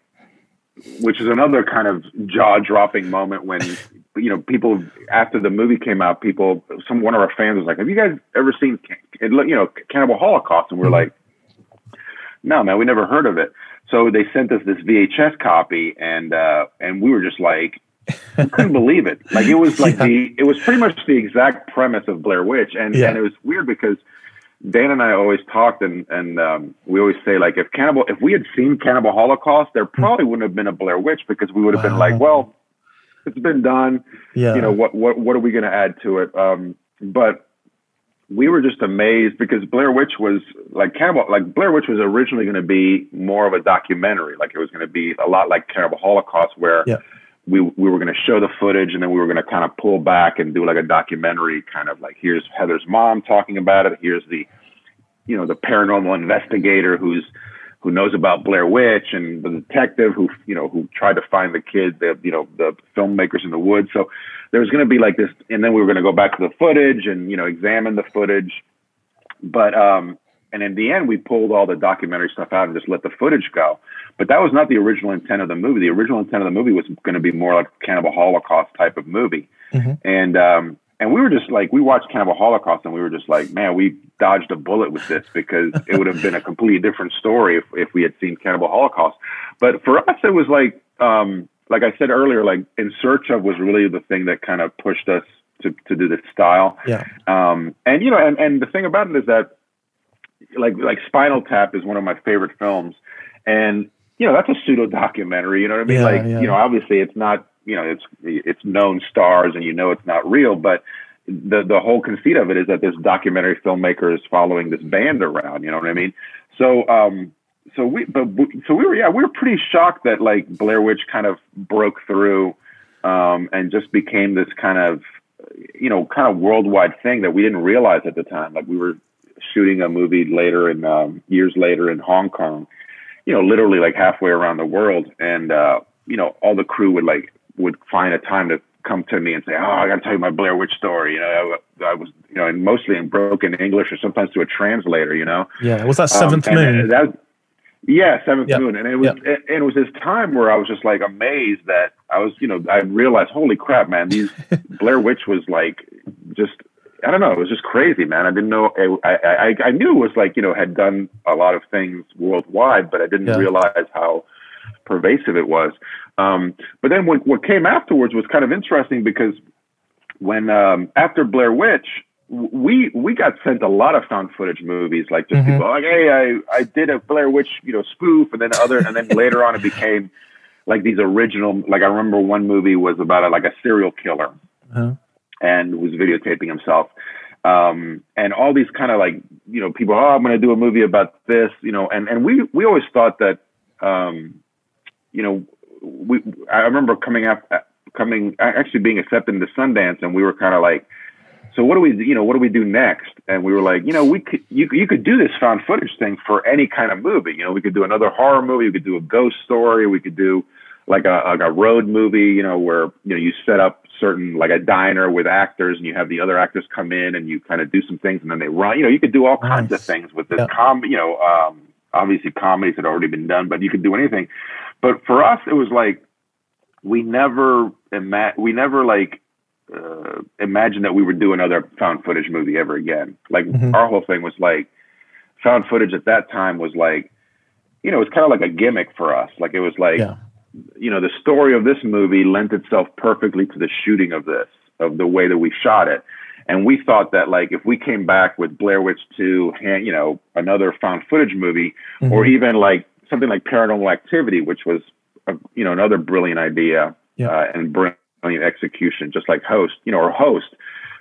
which is another kind of jaw dropping moment when you know people after the movie came out, people some one of our fans was like, "Have you guys ever seen you know Cannibal Holocaust?" And we we're Mhm. like, "No, man, we never heard of it." So they sent us this VHS copy, and uh, and we were just like, we couldn't believe it. Like it was like Yeah. the it was pretty much the exact premise of Blair Witch, and Yeah. and it was weird because Dan and I always talked, and and um, we always say like if Cannibal if we had seen Cannibal Holocaust, there probably wouldn't have been a Blair Witch because we would have been like, well, it's been done Yeah. you know what what what are we going to add to it um but we were just amazed because Blair Witch was like Cannibal like Blair Witch was originally going to be more of a documentary like it was going to be a lot like Cannibal Holocaust where Yeah. we we were going to show the footage and then we were going to kind of pull back and do like a documentary kind of like here's Heather's mom talking about it here's the you know the paranormal investigator who's who knows about Blair Witch and the detective who you know who tried to find the kid, the you know the filmmakers in the woods. So there was going to be like this, and then we were going to go back to the footage and you know examine the footage. But um, and in the end, we pulled all the documentary stuff out and just let the footage go. But that was not the original intent of the movie. The original intent of the movie was going to be more like a Cannibal Holocaust type of movie. Mhm. And um, and we were just like we watched Cannibal Holocaust and we were just like, man, we dodged a bullet with this because it would have been a completely different story if, if we had seen Cannibal Holocaust. But for us, it was like um, like I said earlier, like In Search of was really the thing that kind of pushed us to to do this style. Yeah. Um, and you know, and, and the thing about it is that like like Spinal Tap is one of my favorite films, and you know that's a pseudo documentary. You know what I mean? Yeah, like yeah. you know, obviously it's not you know it's it's known stars and you know it's not real, but the the whole conceit of it is that this documentary filmmaker is following this band around. You know what I mean? So um, so we but so we were yeah we were pretty shocked that like Blair Witch kind of broke through um, and just became this kind of you know kind of worldwide thing that we didn't realize at the time. Like we were shooting a movie later in um, years later in Hong Kong, you know, literally like halfway around the world, and uh, you know all the crew would like would find a time to come to me and say, "Oh, I got to tell you my Blair Witch story." You know, I, I was you know, and mostly in broken English or sometimes to a translator. You know, Yeah. Was that um, Seventh and Moon? That, yeah, Seventh Yeah. Moon, and it was and it was this time where I was just like amazed that I was, you know, I realized, holy crap, man, these Blair Witch was like just. I don't know. It was just crazy, man. I didn't know. I, I, I knew it was like, you know, had done a lot of things worldwide, but I didn't Yeah. realize how pervasive it was. Um, but then what, what came afterwards was kind of interesting because when um, after Blair Witch, we we got sent a lot of found footage movies, like just Mhm. people like, hey, I I did a Blair Witch, you know, spoof, and then other, and then later on it became like these original. Like I remember one movie was about a, like a serial killer Uh-huh. and was videotaping himself. Um, and all these kind of like, you know, people, oh, I'm going to do a movie about this, you know, and, and we, we always thought that, um, you know, we, I remember coming up, coming, actually being accepted into Sundance and we were kind of like, so what do we, you know, what do we do next? And we were like, you know, we could, you, you could do this found footage thing for any kind of movie. You know, we could do another horror movie. We could do a ghost story. We could do like a, like a road movie, you know, where, you know, you set up certain, like a diner with actors and you have the other actors come in and you kind of do some things and then they run, you know, you could do all kinds of things with this Yeah. com, you know, um, obviously comedies had already been done, but you could do anything. But for us, it was like, we never, ima- we never like, uh, imagined that we would do another found footage movie ever again. Like Mhm. our whole thing was like, found footage at that time was like, you know, it's kind of like a gimmick for us. Like it was like, Yeah. you know, the story of this movie lent itself perfectly to the shooting of this, of the way that we shot it. And we thought that like if we came back with Blair Witch 2, hand- you know, another found footage movie, or Mhm. even like something like Paranormal Activity, which was, a, you know, another brilliant idea Yeah. uh, and brilliant execution, just like Host, you know, or Host.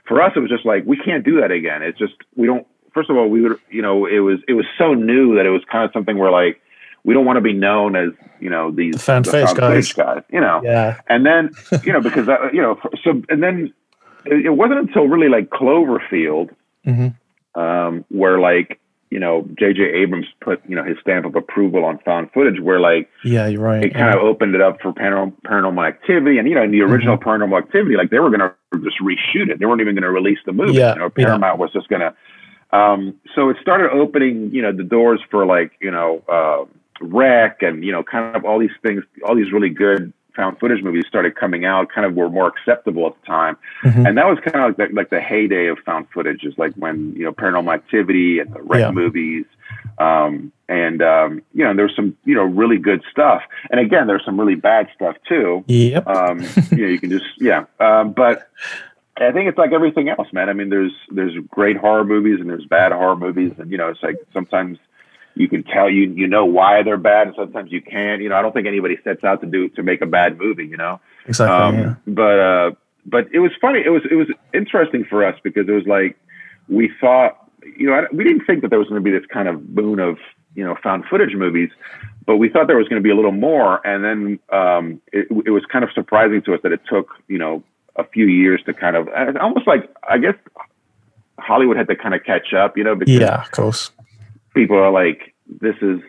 For us, it was just like we can't do that again. It's just we don't. First of all, we would, you know, it was it was so new that it was kind of something where like we don't want to be known as you know these The found the footage guys. guys, you know. Yeah. And then, you know, because that, you know, so and then it, wasn't until really like Cloverfield hmm um, where like you know J.J. Abrams put you know his stamp of approval on found footage, where like yeah, you're right. It kind yeah. of opened it up for paranormal, paranormal activity, and you know in the original mm-hmm. Paranormal Activity, like they were gonna just reshoot it. They weren't even gonna release the movie. Yeah, you know, Paramount yeah. was just gonna. Um, so it started opening, you know, the doors for like, you know, uh, Rec and you know, kind of all these things, all these really good found footage movies started coming out, kind of were more acceptable at the time, mm-hmm. and that was kind of like the, like the heyday of found footage. Is like when you know Paranormal Activity and the Rec yeah. movies, um, and um, you know there's some you know really good stuff, and again there's some really bad stuff too. Yep. Um, you know you can just yeah, um, but. I think it's like everything else, man. I mean, there's there's great horror movies and there's bad horror movies, and you know, it's like sometimes you can tell you you know why they're bad and sometimes you can't you know i don't think anybody sets out to do to make a bad movie you know exactly um, yeah. but uh but it was funny it was it was interesting for us because it was like we thought you know we didn't think that there was going to be this kind of boon of you know found footage movies but we thought there was going to be a little more and then um it, it was kind of surprising to us that it took you know a few years to kind of almost like i guess hollywood had to kind of catch up you know because yeah of course people are like, this is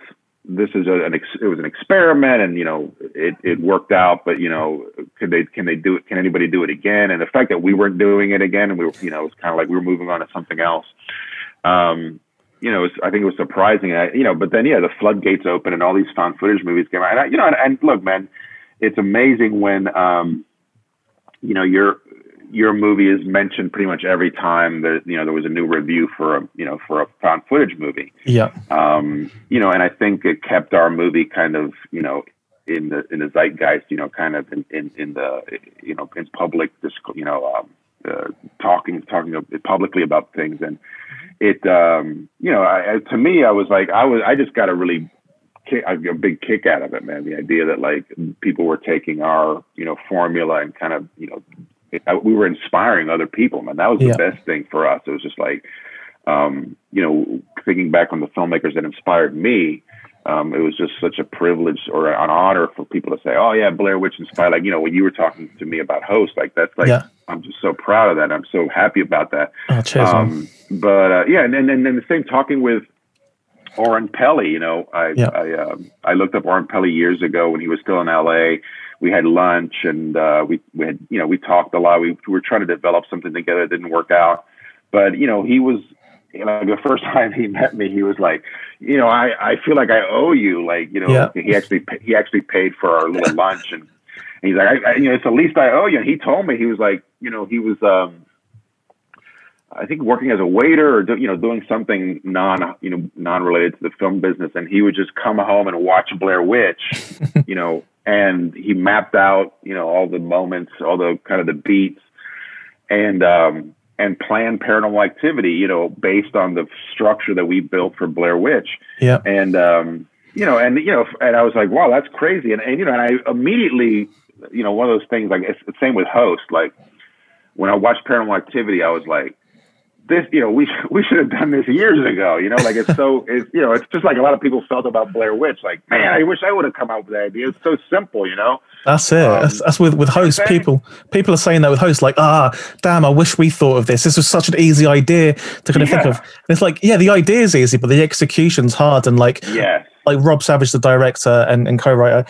this is a, an ex- it was an experiment and you know it, it worked out but you know can they can they do it can anybody do it again? And the fact that we weren't doing it again and we were you know it was kind of like we were moving on to something else. Um you know was, I think it was surprising I, you know but then yeah the floodgates open and all these found footage movies came out. And I, you know and, and look man it's amazing when um you know you're your movie is mentioned pretty much every time that you know there was a new review for a you know for a found footage movie. Yeah. Um, you know, and I think it kept our movie kind of you know in the in the zeitgeist. You know, kind of in in, in the you know in public you know um, uh, talking talking publicly about things and it um you know I, to me I was like I was I just got a really kick, a big kick out of it man the idea that like people were taking our you know formula and kind of you know we were inspiring other people, man. That was the yeah. best thing for us. It was just like, um, you know, thinking back on the filmmakers that inspired me, um, it was just such a privilege or an honor for people to say, "Oh yeah, Blair Witch inspired." Like you know, when you were talking to me about host, like that's like yeah. I'm just so proud of that. I'm so happy about that. Oh, cheers, um, but uh, yeah, and then and then the same talking with Oren Peli. You know, I yeah. I, uh, I looked up Oren Peli years ago when he was still in L.A we had lunch and uh, we we had you know we talked a lot. We, we were trying to develop something together. It didn't work out, but you know he was you know the first time he met me, he was like, you know, I I feel like I owe you. Like you know, yeah. he actually he actually paid for our little lunch and. And he's like, I, I, you know, it's the least I owe you. And he told me he was like, you know, he was, um, I think working as a waiter or do, you know doing something non you know non related to the film business, and he would just come home and watch Blair Witch, you know, and he mapped out you know all the moments all the kind of the beats and um and planned paranormal activity you know based on the structure that we built for blair witch. Yeah. And um you know and you know and i was like wow that's crazy. And, and you know and i immediately you know one of those things like it's the same with host like when i watched paranormal activity i was like this, you know, we we should have done this years ago. You know, like it's so, it's you know, it's just like a lot of people felt about Blair Witch. Like, man, I wish I would have come up with that idea. It's so simple, you know. That's it. Um, that's, that's, with with hosts. People people are saying that with hosts, like, ah, damn, I wish we thought of this. This was such an easy idea to kind of yeah. think of. And it's like, yeah, the idea is easy, but the execution's hard. And like, yeah, like Rob Savage, the director and, and co-writer,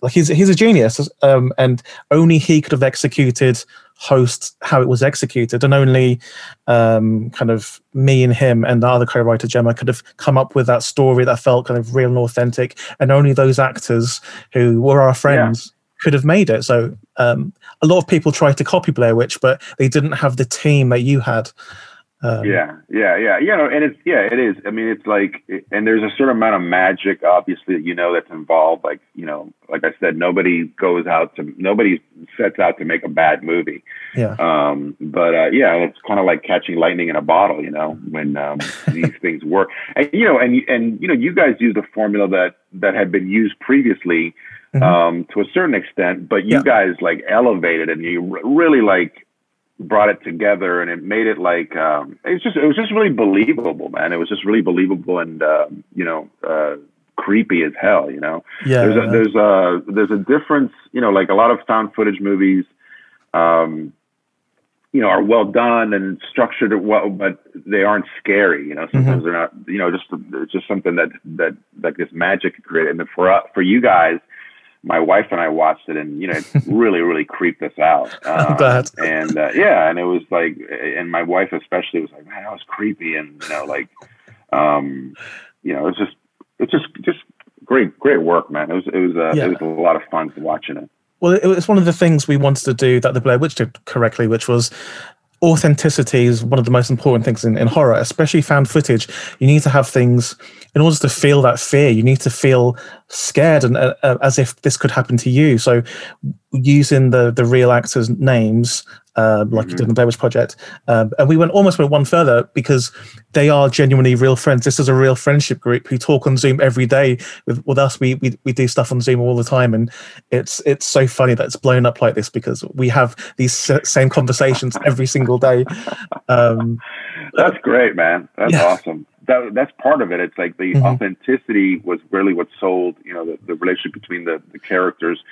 like he's he's a genius, um, and only he could have executed host how it was executed, and only um, kind of me and him and the other co-writer Gemma could have come up with that story that felt kind of real and authentic, and only those actors who were our friends. Yeah. Could have made it. So um, a lot of people tried to copy Blair Witch, but they didn't have the team that you had. Um, yeah, yeah, yeah, you know, and it's yeah, it is. I mean, it's like, and there's a certain amount of magic, obviously, you know, that's involved. Like, you know, like I said, nobody goes out to, nobody sets out to make a bad movie. Yeah. Um, but uh, yeah, it's kind of like catching lightning in a bottle, you know, when um, these things work. And you know, and and you know, you guys used a formula that that had been used previously. Mm-hmm. Um, to a certain extent, but you yeah. guys like elevated and you really like brought it together and it made it like um it's just it was just really believable man it was just really believable and uh, you know uh creepy as hell you know yeah there's a there's a there's a difference you know like a lot of found footage movies um you know are well done and structured well, but they aren't scary. You know, sometimes mm-hmm. they're not. You know, just it's just something that that like this magic created. And for for you guys, my wife and I watched it, and you know, it really really creeped us out. Um, and uh, yeah, and it was like, and my wife especially was like, man, that was creepy, and you know, like, um, you know, it's just it's just just great great work, man. It was it was uh, yeah. it was a lot of fun watching it. Well, it was one of the things we wanted to do that the Blair Witch did correctly, which was authenticity is one of the most important things in, in horror, especially found footage. You need to have things in order to feel that fear. You need to feel scared and uh, uh, as if this could happen to you. So, using the the real actors' names um, like mm-hmm. you did in the Blair Witch Project. Um, and we went almost went one further because they are genuinely real friends. This is a real friendship group who talk on Zoom every day with, with us. We, we we do stuff on Zoom all the time, and it's it's so funny that it's blown up like this because we have these same conversations every single day. Um, that's great, man. That's yeah. awesome. That, that's part of it. It's like the mm-hmm. authenticity was really what sold, you know, the, the relationship between the, the characters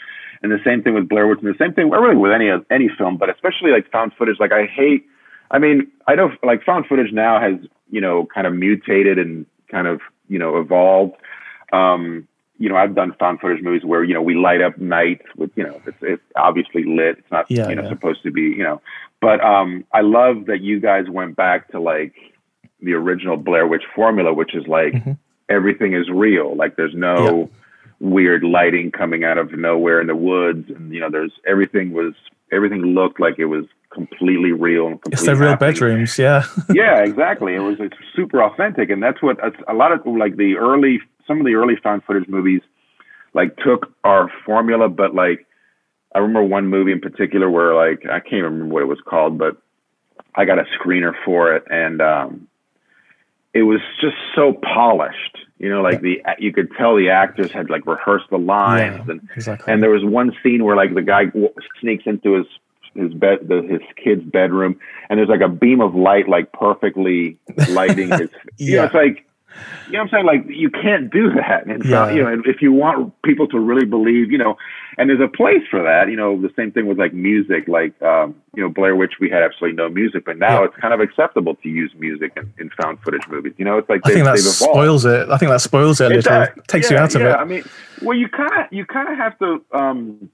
and the same thing with Blair Witch, and the same thing really with any any film, but especially like found footage. Like I hate. I mean, I know like found footage now has you know kind of mutated and kind of you know evolved. Um, you know, I've done found footage movies where you know we light up nights with you know it's, it's obviously lit. It's not yeah, you know yeah. supposed to be you know, but um, I love that you guys went back to like the original Blair Witch formula, which is like mm-hmm. everything is real. Like there's no. Yeah weird lighting coming out of nowhere in the woods, and you know, there's everything was everything looked like it was completely real and completely it's the real happening. bedrooms yeah. Yeah exactly. It was it's super authentic and that's what a lot of like the early some of the early found footage movies like took our formula but like i remember one movie in particular where like i can't remember what it was called but i got a screener for it and um it was just so polished you know, like yeah. the you could tell the actors had like rehearsed the lines, yeah, and exactly. and there was one scene where like the guy w- sneaks into his his bed the, his kid's bedroom, and there's like a beam of light like perfectly lighting his. yeah, you know, it's like you know what I'm saying? Like you can't do that. And yeah. so, you know, if you want people to really believe, you know, and there's a place for that, you know, the same thing with like music, like, um, you know, Blair Witch, we had absolutely no music, but now yeah. it's kind of acceptable to use music in, in found footage movies. You know, it's like, I think that spoils it. I think that spoils it. It uh, takes yeah, you out of it. I mean, well, you kind of, you kind of have to, um,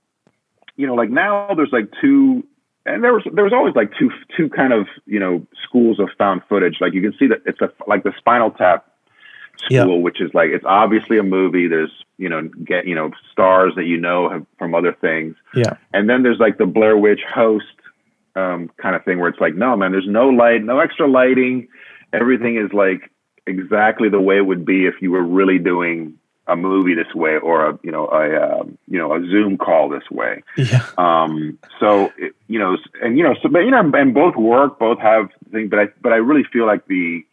you know, like now there's like two and there was there was always like two two kind of you know schools of found footage. Like you can see that it's a like the Spinal Tap school, yep. which is like it's obviously a movie. There's you know get you know stars that you know have, from other things. Yeah, and then there's like the Blair Witch host um, kind of thing where it's like, no man, there's no light, no extra lighting. Everything is like exactly the way it would be if you were really doing a movie this way or a you know a uh, you know a Zoom call this way. Yeah. Um. So it, you know, and you know, so but you know, and both work, both have things, but I but I really feel like the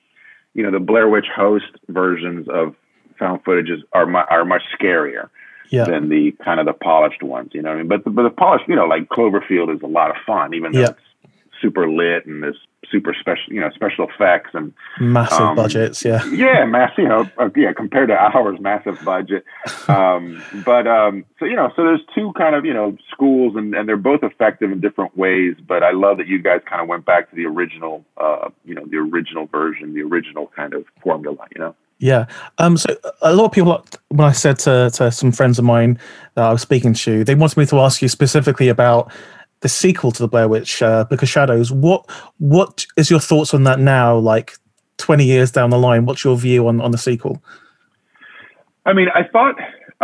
you know the Blair Witch host versions of found footages are mu- are much scarier yeah. than the kind of the polished ones. You know, what I mean, but the, but the polished, you know, like Cloverfield is a lot of fun, even though yeah. it's super lit and there's super special, you know, special effects and massive um, budgets. Yeah, yeah, massive. You know, uh, yeah, compared to ours, massive budget. Um, but um, so you know, so there's two kind of you know schools, and and they're both effective in different ways. But I love that you guys kind of went back to the original, uh, you know, the original version, the original kind of formula. You know. Yeah. Um, so a lot of people, when I said to, to some friends of mine that I was speaking to, they wanted me to ask you specifically about the sequel to the Blair Witch, uh, Book of Shadows. What what is your thoughts on that now? Like twenty years down the line, what's your view on on the sequel? I mean, I thought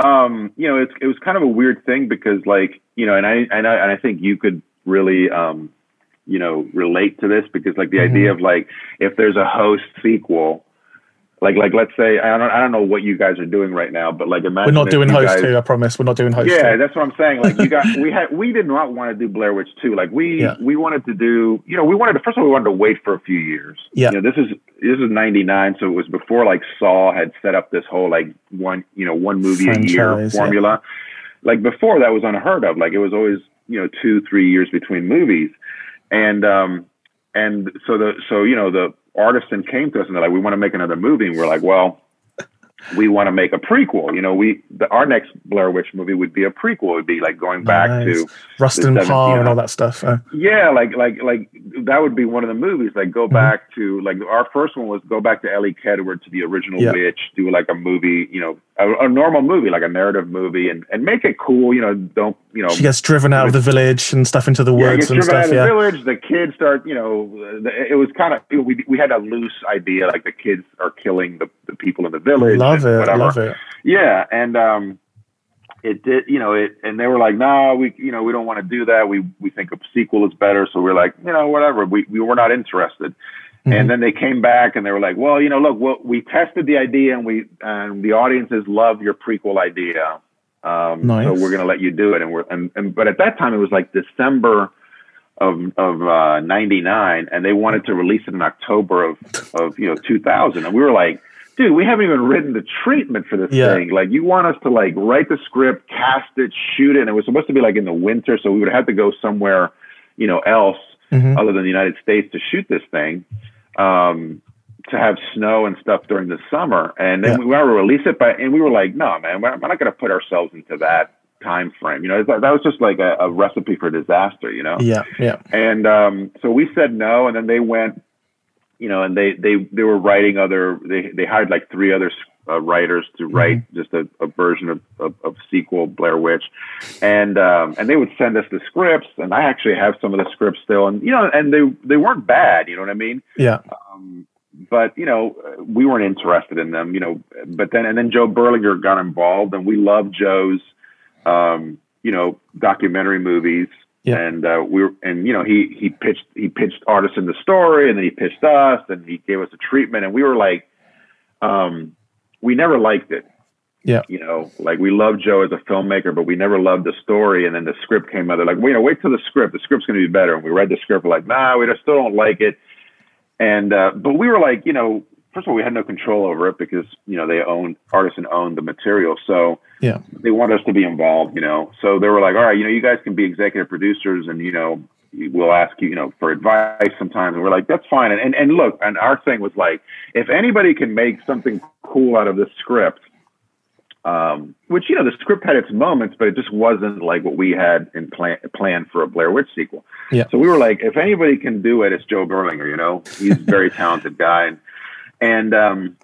um, you know it's, it was kind of a weird thing because like you know, and I and I and I think you could really um, you know relate to this because like the mm-hmm. idea of like if there's a host sequel like like let's say I don't I don't know what you guys are doing right now, but like imagine we're not doing host guys, two. I promise we're not doing host. Yeah, two. that's what I'm saying. Like you got we had we did not want to do Blair Witch two. Like we yeah. we wanted to do you know we wanted to first of all we wanted to wait for a few years. Yeah, you know, this is this is '99, so it was before like Saw had set up this whole like one you know one movie Franchise, a year formula. Yeah. Like before that was unheard of. Like it was always you know two three years between movies, and um and so the so you know the Artisan came to us and they're like, we want to make another movie. And we're like, well, we want to make a prequel. You know, we the, our next Blair Witch movie would be a prequel. It would be like going back nice. to Rustin Parr and all that stuff. Yeah, like like like that would be one of the movies. Like go mm-hmm. back to like our first one was go back to Elly Kedward to the original yeah. Witch, do like a movie. You know, a, a, normal movie, like a narrative movie, and and make it cool. You know, don't you know? She gets driven out of the village and stuff into the woods yeah, and stuff. yeah, the village. The kids start. You know, it was kind of we we had a loose idea like the kids are killing the, the people in the village. Love it, whatever. love it. Yeah, and um, it did. You know, it and they were like, "No, nah, we you know we don't want to do that. We we think a sequel is better." So we're like, you know, whatever. We we were not interested. Mm-hmm. And then they came back and they were like, "Well, you know, look, well, we tested the idea and we and the audiences love your prequel idea. Um, nice. So we're going to let you do it." And we're and, and but at that time it was like December of of uh, '99, and they wanted to release it in October of of you know 2000, and we were like, dude, we haven't even written the treatment for this yeah. thing. Like, you want us to like write the script, cast it, shoot it, and it was supposed to be like in the winter, so we would have to go somewhere, you know, else mm-hmm. other than the United States to shoot this thing. Um, to have snow and stuff during the summer, and then yeah. we wanted to release it, but and we were like, no, man, we're not going to put ourselves into that time frame. You know, that, that was just like a, a, recipe for disaster. You know. Yeah, yeah. And um, so we said no, and then they went, you know, and they they they were writing other. They they hired like three other uh, writers to mm-hmm. write mm-hmm. just a, a version of, of, of, sequel Blair Witch, and um, and they would send us the scripts, and I actually have some of the scripts still, and you know, and they they weren't bad. You know what I mean? Yeah. Um, but you know, we weren't interested in them. You know, but then and then Joe Berlinger got involved, and we love Joe's um, you know, documentary movies. Yeah. And uh, we were, and you know, he he pitched he pitched artists Artisan the story, and then he pitched us, and he gave us a treatment, and we were like, um, we never liked it. Yeah. You know, like we loved Joe as a filmmaker, but we never loved the story. And then the script came out. They're like, well, you know, wait till the script. The script's going to be better. And we read the script. We're like, nah, we just still don't like it. And, uh, but we were like, you know, first of all, we had no control over it because you know they owned Artisan owned the material, so yeah, they wanted us to be involved. You know, so they were like, all right, you know, you guys can be executive producers, and you know, we'll ask you, you know, for advice sometimes, and we're like, that's fine. And and, and look, and our thing was like, if anybody can make something cool out of this script. Um, which you know the script had its moments, but it just wasn't like what we had in plan planned for a Blair Witch sequel. Yeah. So we were like, if anybody can do it, it's Joe Berlinger. You know, he's a very talented guy, and and um,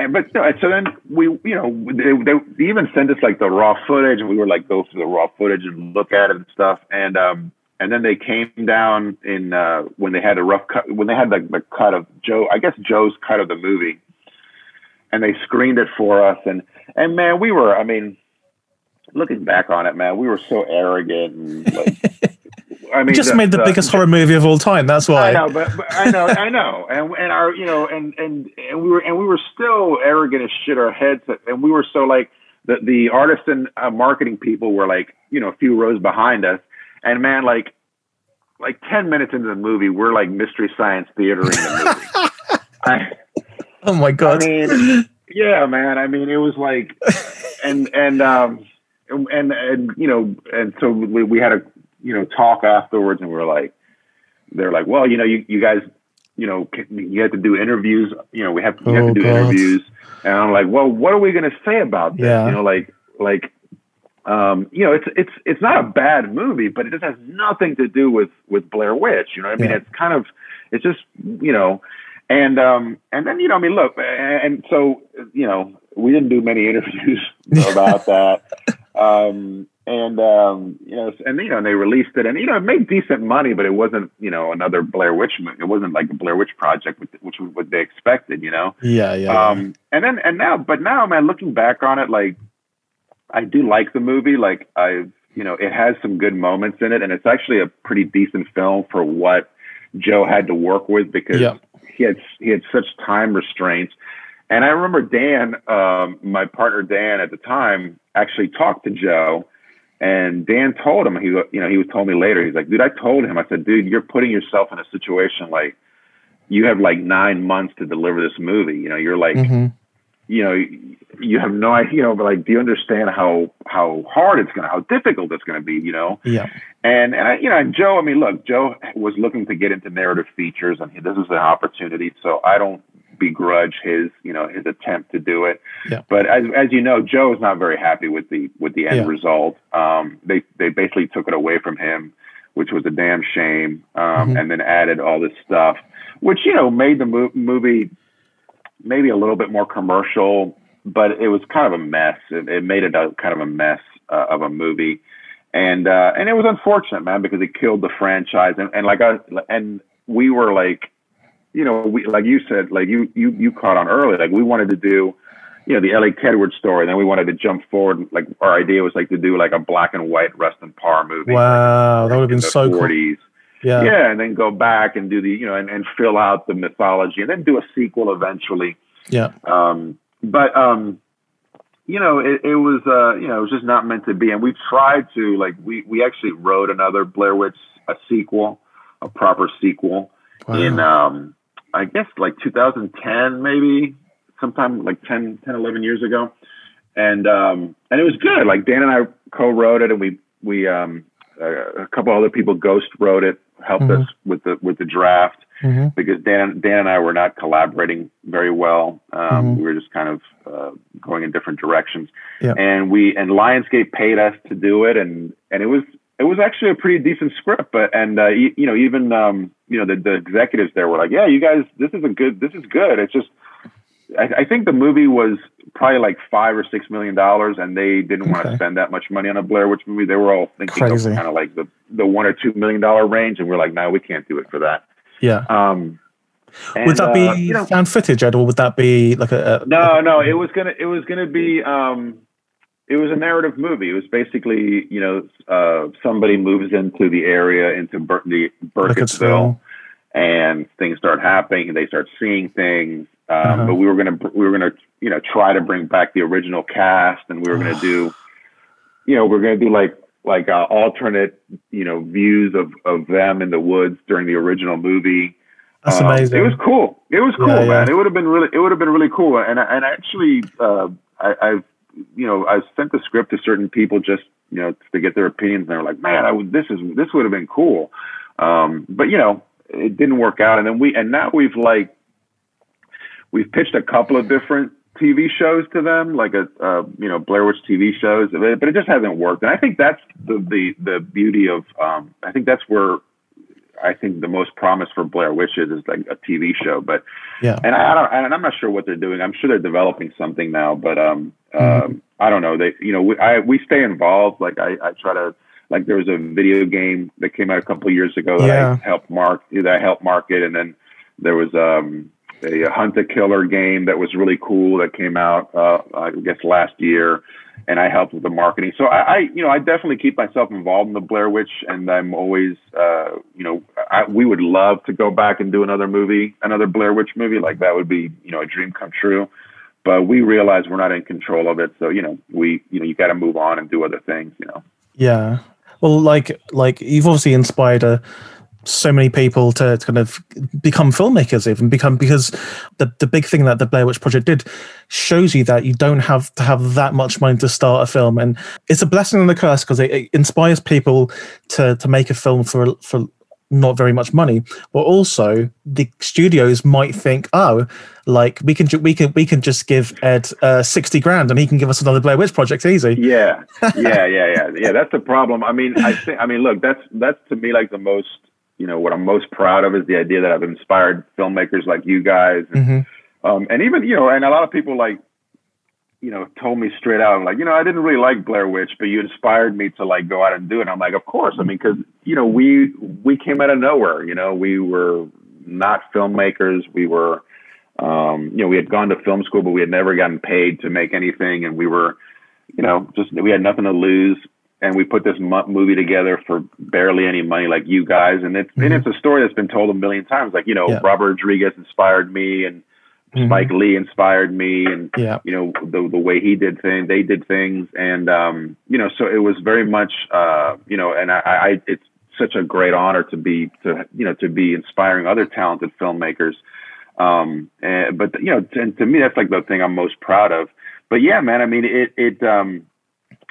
and but so then we, you know, they, they even sent us like the raw footage, and we were like go through the raw footage and look at it and stuff. And um, and then they came down in uh, when they had a rough cut, when they had the, the cut of Joe, I guess Joe's cut of the movie, and they screened it for us. And and man, we were, I mean, looking back on it, man, we were so arrogant and like. I mean, just the, made the, the, biggest horror movie of all time. That's why. I know, but, but I know, I know, and and our, you know, and and and we were and we were still arrogant as shit. Our heads, and we were so like the the artisan uh, marketing people were like, you know, a few rows behind us, and man, like like ten minutes into the movie, we're like mystery science theater in the movie. I, oh my god! I mean, yeah, man. I mean, it was like, and and um, and and you know, and so we, we had a you know, talk afterwards, and we are like, they're like, well, you know, you, you guys, you know, you have to do interviews. You know, we have, we have to oh, do God. interviews. And I'm like, well, what are we going to say about this? Yeah. You know, like, like, um, you know, it's it's it's not a bad movie, but it just has nothing to do with with Blair Witch. You know, I mean, yeah. it's kind of, it's just, you know, and um, and then you know, I mean, look, and so you know, we didn't do many interviews about that. Um, and um, you know, and you know, and they released it, and you know, it made decent money, but it wasn't, you know, another Blair Witch. Movie it wasn't like a Blair Witch project, which was what they expected, you know. Yeah, yeah. Um, and then and now, but now, man, looking back on it, like I do like the movie. Like I've, you know, it has some good moments in it, and it's actually a pretty decent film for what Joe had to work with because yeah. He had he had such time restraints. And I remember Dan, um, my partner Dan at the time, actually talked to Joe and Dan told him, he, you know, he was told me later, he's like, dude, I told him, I said, dude, you're putting yourself in a situation like you have like nine months to deliver this movie. You know, you're like, mm-hmm. You know, you have no idea, you know, but like, do you understand how, how hard it's going to, how difficult it's going to be, you know? Yeah. And, and I, you know, and Joe, I mean, look, Joe was looking to get into narrative features and this is an opportunity. So I don't begrudge his you know his attempt to do it. Yeah. But as as you know, Joe is not very happy with the with the end Yeah. result. Um, they they basically took it away from him, which was a damn shame. Um, Mhm. and then added all this stuff, which you know made the mo- movie maybe a little bit more commercial, but it was kind of a mess. It, it made it a kind of a mess uh, of a movie, and uh, and it was unfortunate, man, because it killed the franchise. And, and like I and we were like, you know, we like you said, like you you you caught on early, like we wanted to do. You know the Elly Kedward story. And Then we wanted to jump forward. Like our idea was like to do like a black and white Rustin Parr movie. Wow, that would have been so cool. 40s Yeah. yeah. and then go back and do the you know and, and fill out the mythology and then do a sequel eventually Yeah. um but um you know it, it was uh you know it was just not meant to be and we tried to like we we actually wrote another blair witch a sequel a proper sequel Wow. in um i guess like 2010 maybe sometime like 10 10 11 years ago and um and it was good like dan and i co-wrote it and we we um uh, a couple other people ghost wrote it helped Mhm. us with the with the draft hmm because Dan Dan and I were not collaborating very well. Um, Mhm. We were just kind of uh, going in different directions. Yeah. And we and Lionsgate paid us to do it, and and it was it was actually a pretty decent script. But and uh, you, you know even um, you know the, the executives there were like, yeah, you guys, this is a good, this is good. It's just. I, I think the movie was probably like five or six million dollars, and they didn't want to spend that much money on a Blair Witch movie. They were all thinking kind of like the the one or two million dollar range, and we're like, no, we can't do it for that. Yeah. Um, would and, that be uh, you know, found footage, Ed, or would that be like a, a no, no, it was gonna it was gonna be um, it was a narrative movie. It was basically you know uh, somebody moves into the area into Bur- the Burkittsville, and things start happening, and they start seeing things. Um, Uh-huh. But we were gonna we were gonna you know try to bring back the original cast, and we were gonna do you know we're gonna do like like uh, alternate you know views of of them in the woods during the original movie. That's Um, amazing. It was cool. It was cool, Yeah, yeah. man. It would have been really. It would have been really cool. And I- and actually, uh, I, I've you know I sent the script to certain people just you know to get their opinions. And they were like, man, I would, this is this would have been cool. Um, but you know, it didn't work out. And then we and now we've like we've pitched a couple of different TV shows to them, like a uh, you know Blair Witch TV shows, but it just hasn't worked. And I think that's the the the beauty of um, I think that's where I think the most promise for Blair Witch is is like a TV show. But Yeah. and I, I don't and I'm not sure what they're doing. I'm sure they're developing something now, but um, Mhm. um I don't know. They you know we I we stay involved. Like I I try to like there was a video game that came out a couple of years ago that Yeah. I helped mark that I helped market, and then there was um a, hunt a killer game that was really cool that came out uh I guess last year and I helped with the marketing. So I, I you know I definitely keep myself involved in the Blair Witch and I'm always uh you know I, we would love to go back and do another movie another Blair Witch movie like that would be you know a dream come true. But we realize we're not in control of it, so you know we you know you got to move on and do other things. You know. Yeah. Well, like like you've obviously inspired uh, so many people to, to kind of become filmmakers, even become because the the big thing that the Blair Witch Project did shows you that you don't have to have that much money to start a film, and it's a blessing and a curse because it, it inspires people to to make a film for for not very much money, but also the studios might think, oh, like we can ju- we can we can just give Ed uh, sixty grand and he can give us another Blair Witch project easy. Yeah, yeah, yeah, yeah, yeah. That's the problem. I mean, I think. I mean, look, that's that's to me like the most. You know, what I'm most proud of is the idea that I've inspired filmmakers like you guys, and, hmm um, and even you know, and a lot of people like, you know, told me straight out, like, you know, I didn't really like Blair Witch, but you inspired me to like go out and do it. I'm like, of course. I mean, because you know, we we came out of nowhere. You know, we were not filmmakers. We were, um, you know, we had gone to film school, but we had never gotten paid to make anything, and we were, you know, just we had nothing to lose. And we put this mo- movie together for barely any money, like you guys, and it's and Mhm. it's a story that's been told a million times. Like you know, Yeah. Robert Rodriguez inspired me, and Mhm. Spike Lee inspired me, and Yeah. you know the the way he did things, they did things, and um, you know, so it was very much, uh, you know, and I, I, it's such a great honor to be to you know to be inspiring other talented filmmakers. Um, and, but you know, and to me, that's like the thing I'm most proud of. But yeah, man, I mean, it it um,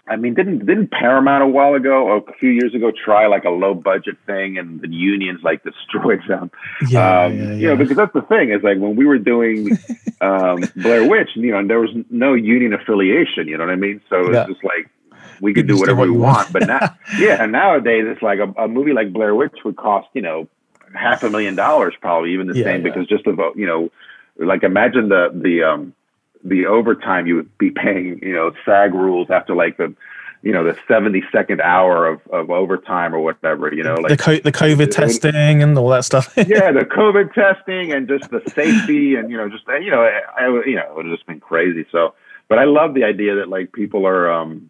I mean, didn't didn't Paramount a while ago, a few years ago, try like a low budget thing, and the unions like destroyed them. Yeah, um, yeah, yeah. You know, because that's the thing is like when we were doing um, Blair Witch, you know, and there was no union affiliation. You know what I mean? So it's Yeah. just like we could do whatever we want. want. But now, yeah, and nowadays it's like a, a movie like Blair Witch would cost you know half a million dollars, probably even the Yeah, same, because just about you know, like imagine the the um the overtime you would be paying, you know, SAG rules after like the, you know, the 70 second hour of, of overtime or whatever, you know, the like, co- the COVID testing and all that stuff. yeah, the COVID testing and just the safety and, you know, just, you know, I, I, you know, it would have just been crazy. So, but I love the idea that like people are, um,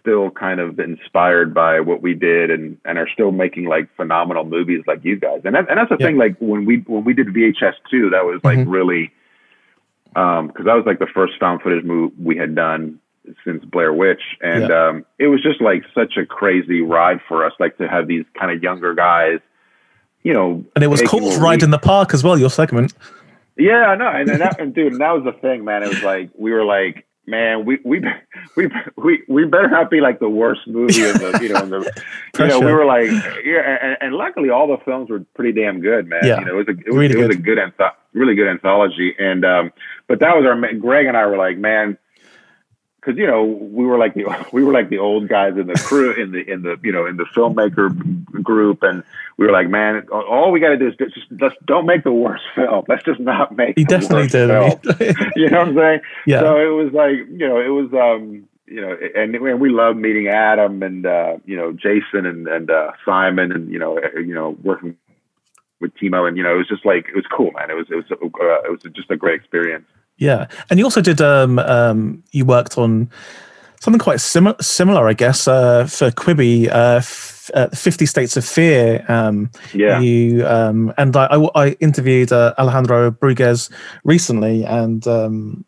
still kind of inspired by what we did and, and are still making like phenomenal movies like you guys. And that, and that's the Yeah. thing, like when we, when we did VHS two, that was like Mhm. really, um, cause that was like the first found footage movie we had done since Blair Witch. And, um, it was just like such a crazy ride for us, like to have these kind of younger guys, you know, and it was called Ride in the Park as well. Your segment. yeah, I know, and, and that, and dude, and that was the thing, man. It was like we were like, man, we we we we we better not be like the worst movie in the you know in the you know we were like yeah, and, and luckily all the films were pretty damn good, man. Yeah, you know, it was a it was, really it was a good. good antho- really good anthology, and um, but that was our Greg and I were like, man. Because you know we were like the we were like the old guys in the crew in the in the you know in the filmmaker group and we were like man all we got to do is just let's don't make the worst film let's just not make He the definitely worst did. film you know what I'm saying? yeah. So it was like, you know, it was, um, you know, and, and we loved meeting Adam and, uh, you know, Jason and, and, uh, Simon and, you know, uh, you know, working with Timo and, you know, it was just like, it was cool, man. It was, it was, uh, it was just a great experience. Yeah, and you also did. Um, um, you worked on something quite similar, similar, I guess, uh, for Quibi, uh, f- uh, Fifty States of Fear. Um, Yeah. You um, and I, I, I interviewed uh, Alejandro Brugués recently, and um,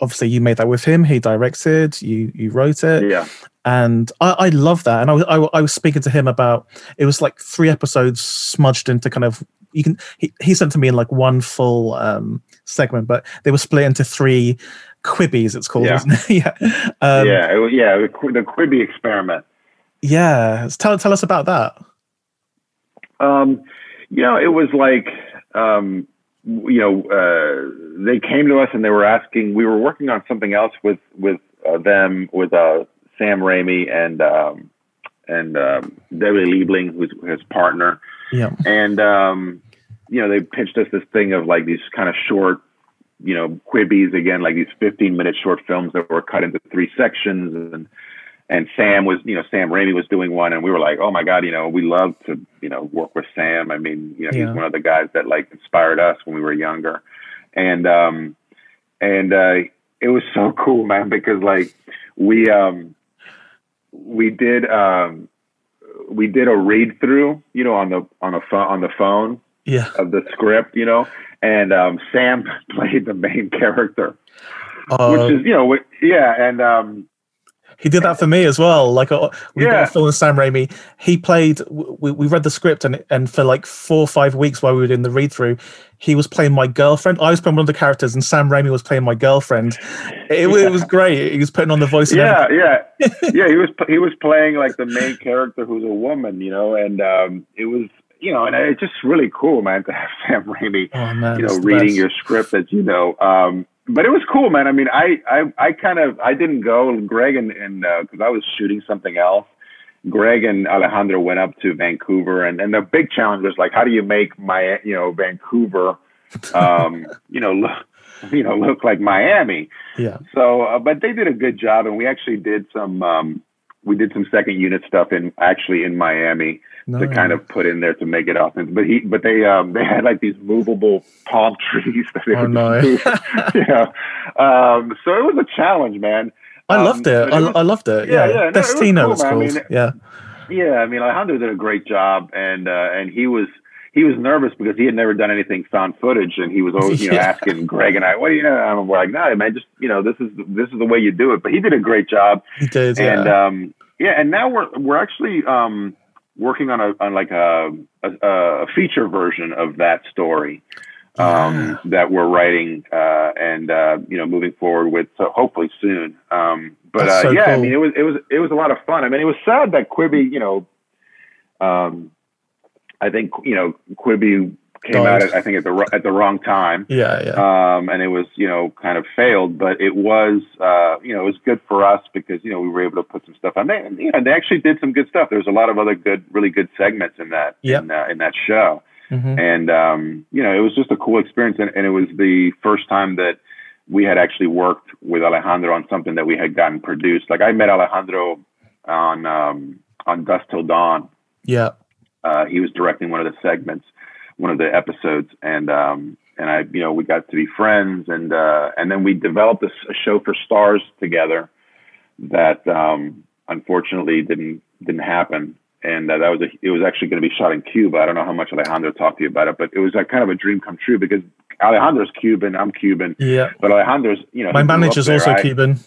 obviously you made that with him. He directed, you you wrote it, Yeah. and I, I love that. And I was I, I was speaking to him about it was like three episodes smudged into kind of you can he, he sent to me in like one full um segment, but they were split into three quibbies. It's called, Yeah. isn't it? yeah, um, yeah. It yeah. The, the Quibi experiment. Yeah, tell tell us about that. Um, you know, it was like, um, you know, uh, they came to us and they were asking. We were working on something else with with uh, them with uh, Sam Raimi and um, and um, Debbie Liebling, who's his partner, Yeah, and um, you know, they pitched us this thing of like these kind of short, you know, quibbies again, like these 15 minute short films that were cut into three sections and and Sam was, you know, Sam Raimi was doing one, and we were like, oh my god, you know, we love to, you know, work with Sam. I mean, you know, Yeah. he's one of the guys that like inspired us when we were younger, and um, and uh, it was so cool, man, because like we um, we did um, we did a read through, you know, on the on a phone on the phone yeah. of the script, you know, and um, Sam played the main character, Uh, which is, you know, yeah, and um, he did that for me as well. Like uh, we got Yeah. a film with Sam Raimi. He played. We, we read the script and and for like four or five weeks while we were doing the read through, he was playing my girlfriend. I was playing one of the characters, and Sam Raimi was playing my girlfriend. It, wa- it was great. He was putting on the voice. Yeah, yeah, yeah. He was he was playing like the main character who's a woman, you know, and um, it was you know, and it's just really cool, man, to have Sam Raimi, Oh man, you know, reading best. your script as you know. Um, but it was cool, man. I mean, I I, I kind of I didn't go. Greg and and because I was shooting something else. Greg and Alejandro went up to Vancouver, and, and the big challenge was like, how do you make my you know Vancouver, um, you know, look, you know, look like Miami? Yeah, So, uh, but they did a good job, and we actually did some. Um, we did some second unit stuff in actually in Miami to kind of put in there to make it authentic. But he, but they, um, they had like these movable palm trees that they Oh would no, move. you know. Um, so it was a challenge, man. I Um, loved it. I, was- I loved it. yeah, Yeah, yeah, no, it was cool, man. I mean, yeah, Yeah, I mean Alejandro did a great job, and uh, and he was he was nervous because he had never done anything found footage, and he was always you know Yeah. asking Greg and I, what do you know? And I'm like, no, man, just you know this is this is the way you do it. But he did a great job, he did. Yeah. and um, yeah, and now we're we're actually um, working on a on like a, a a feature version of that story. um, that we're writing uh, and uh, you know moving forward with. So hopefully soon. Um, but uh, so yeah, cool. I mean, it was it was it was a lot of fun. I mean, it was sad that Quibi, you know, um, I think you know Quibi came out at, I think at the at the wrong time. Yeah, yeah. Um, and it was you know kind of failed, but it was uh, you know it was good for us because you know we were able to put some stuff on. They you know they actually did some good stuff. There was a lot of other good, really good segments in that yep. in, uh, in that show. Mm-hmm. And um, you know it was just a cool experience, and, and it was the first time that we had actually worked with Alejandro on something that we had gotten produced. Like I met Alejandro on um, on Dusk Till Dawn. Yeah. Uh, he was directing one of the segments, one of the episodes, and um, and I, you know, we got to be friends, and uh, and then we developed a, a show for Starz together that um, unfortunately didn't didn't happen, and uh, that was a, it was actually going to be shot in Cuba. I don't know how much Alejandro talked to you about it, but it was like kind of a dream come true because Alejandro's Cuban, I'm Cuban, yeah, but Alejandro's, you know, my manager's also I, Cuban.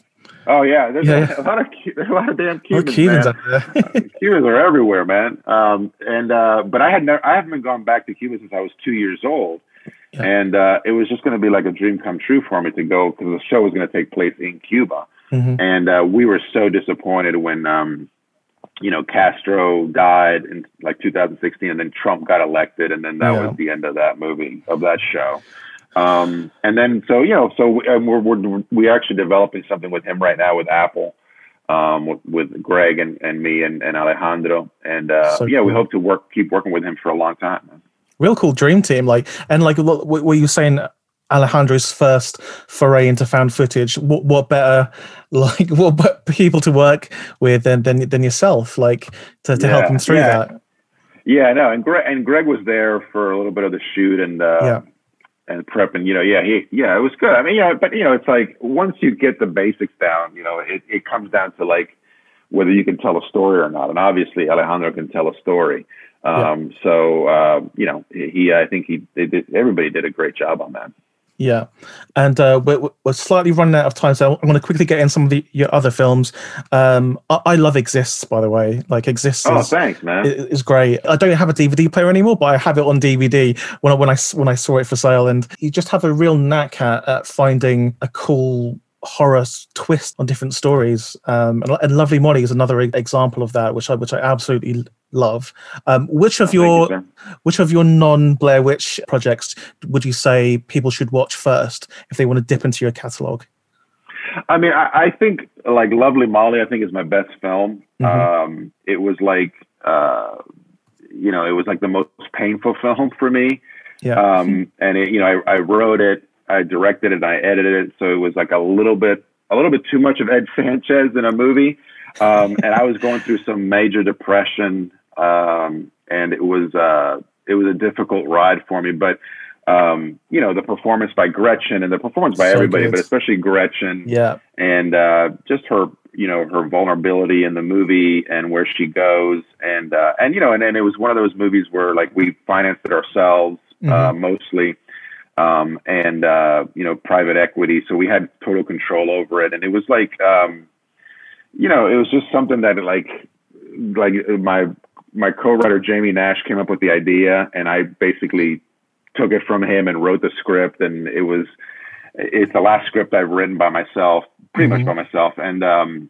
Oh yeah, there's yeah. A, a, lot of there's a lot of damn Cubans. Cubans, man. Cubans are everywhere, man. Um, and uh, but I had never, I haven't been gone back to Cuba since I was two years old, yeah. and uh, it was just going to be like a dream come true for me to go because the show was going to take place in Cuba, mm-hmm. and uh, we were so disappointed when um, you know Castro died in like 2016, and then Trump got elected, and then that yeah. was the end of that movie of that show. Um, and then, so, you know, so we're, we're, we're actually developing something with him right now with Apple, um, with, with Greg and, and me and, and Alejandro. And, uh, so yeah, cool. we hope to work, keep working with him for a long time. Real cool dream team. Like, and like, what were you saying? Alejandro's first foray into found footage. What, what better, like, what people to work with than than, than yourself, like, to, to yeah, help him through yeah. that. Yeah, no, and Greg and Greg was there for a little bit of the shoot, and uh, yeah and prepping, you know yeah he yeah it was good. I mean yeah but you know it's like once you get the basics down you know it, it comes down to like whether you can tell a story or not. And obviously alejandro can tell a story. Um yeah. so uh you know he i think he they did everybody did a great job on that yeah, and uh, we're, we're slightly running out of time, so I'm going to quickly get in some of the your other films. Um, I, I love Exists, by the way. Like Exists. Oh, is, thanks, man. Is great. I don't have a DVD player anymore, but I have it on DVD when I, when I when I saw it for sale, and you just have a real knack at, at finding a cool horror twist on different stories. Um, and, and, Lovely Molly is another example of that, which I which I absolutely love. Um, which of oh, your you, which of your non Blair Witch projects would you say people should watch first if they want to dip into your catalog? I mean, I, I think like Lovely Molly, I think is my best film. Mm-hmm. Um, it was like, uh, you know, it was like the most painful film for me. Yeah. Um, and it, you know, I, I wrote it I directed it, and I edited it, so it was like a little bit a little bit too much of Ed Sanchez in a movie. Um, and I was going through some major depression, um, and it was uh, it was a difficult ride for me. But um, you know, the performance by Gretchen and the performance by so everybody, good. but especially Gretchen, yeah, and uh, just her you know her vulnerability in the movie and where she goes, and uh, and you know, and then it was one of those movies where like we financed it ourselves uh, mm-hmm. uh, mostly um, and uh, you know private equity. So we had total control over it, and it was like um, you know it was just something that like like my my co-writer Jamie Nash came up with the idea, and I basically took it from him and wrote the script, and it was it's the last script I've written by myself, pretty mm-hmm. much by myself, and um,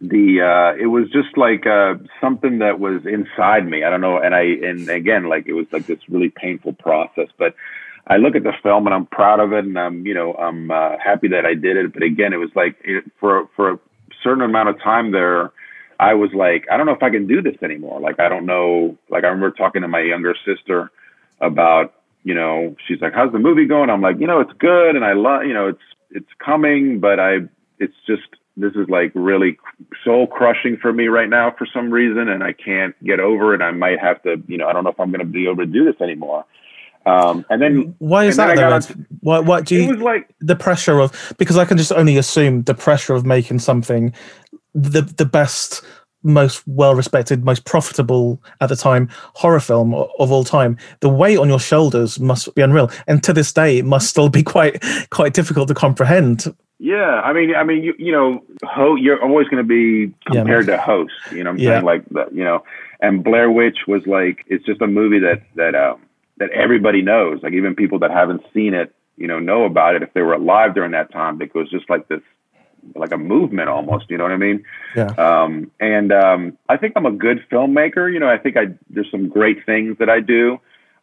the uh, it was just like uh, something that was inside me. I don't know, and I and again like it was like this really painful process, but I look at the film and I'm proud of it, and I'm you know I'm uh, happy that I did it. But again, it was like it, for for a certain amount of time there, I was like, I don't know if I can do this anymore. Like I don't know. Like I remember talking to my younger sister about you know she's like, how's the movie going? I'm like, you know, it's good, and I love you know it's it's coming, but I it's just this is like really soul crushing for me right now for some reason, and I can't get over it. I might have to you know I don't know if I'm going to be able to do this anymore. Um, and then why is that though? On, what what do you? It was like the pressure of because I can just only assume the pressure of making something the the best, most well respected, most profitable at the time horror film of all time. The weight on your shoulders must be unreal, and to this day, it must still be quite quite difficult to comprehend. Yeah, I mean, I mean, you you know, ho- you're always going to be compared yeah, to host. You know, I'm yeah. saying like you know, and Blair Witch was like it's just a movie that that um, that everybody knows. Like even people that haven't seen it, you know, know about it if they were alive during that time. Because it was just like this, like a movement almost. You know what I mean? Yeah. Um, and um, I think I'm a good filmmaker. You know, I think I there's some great things that I do.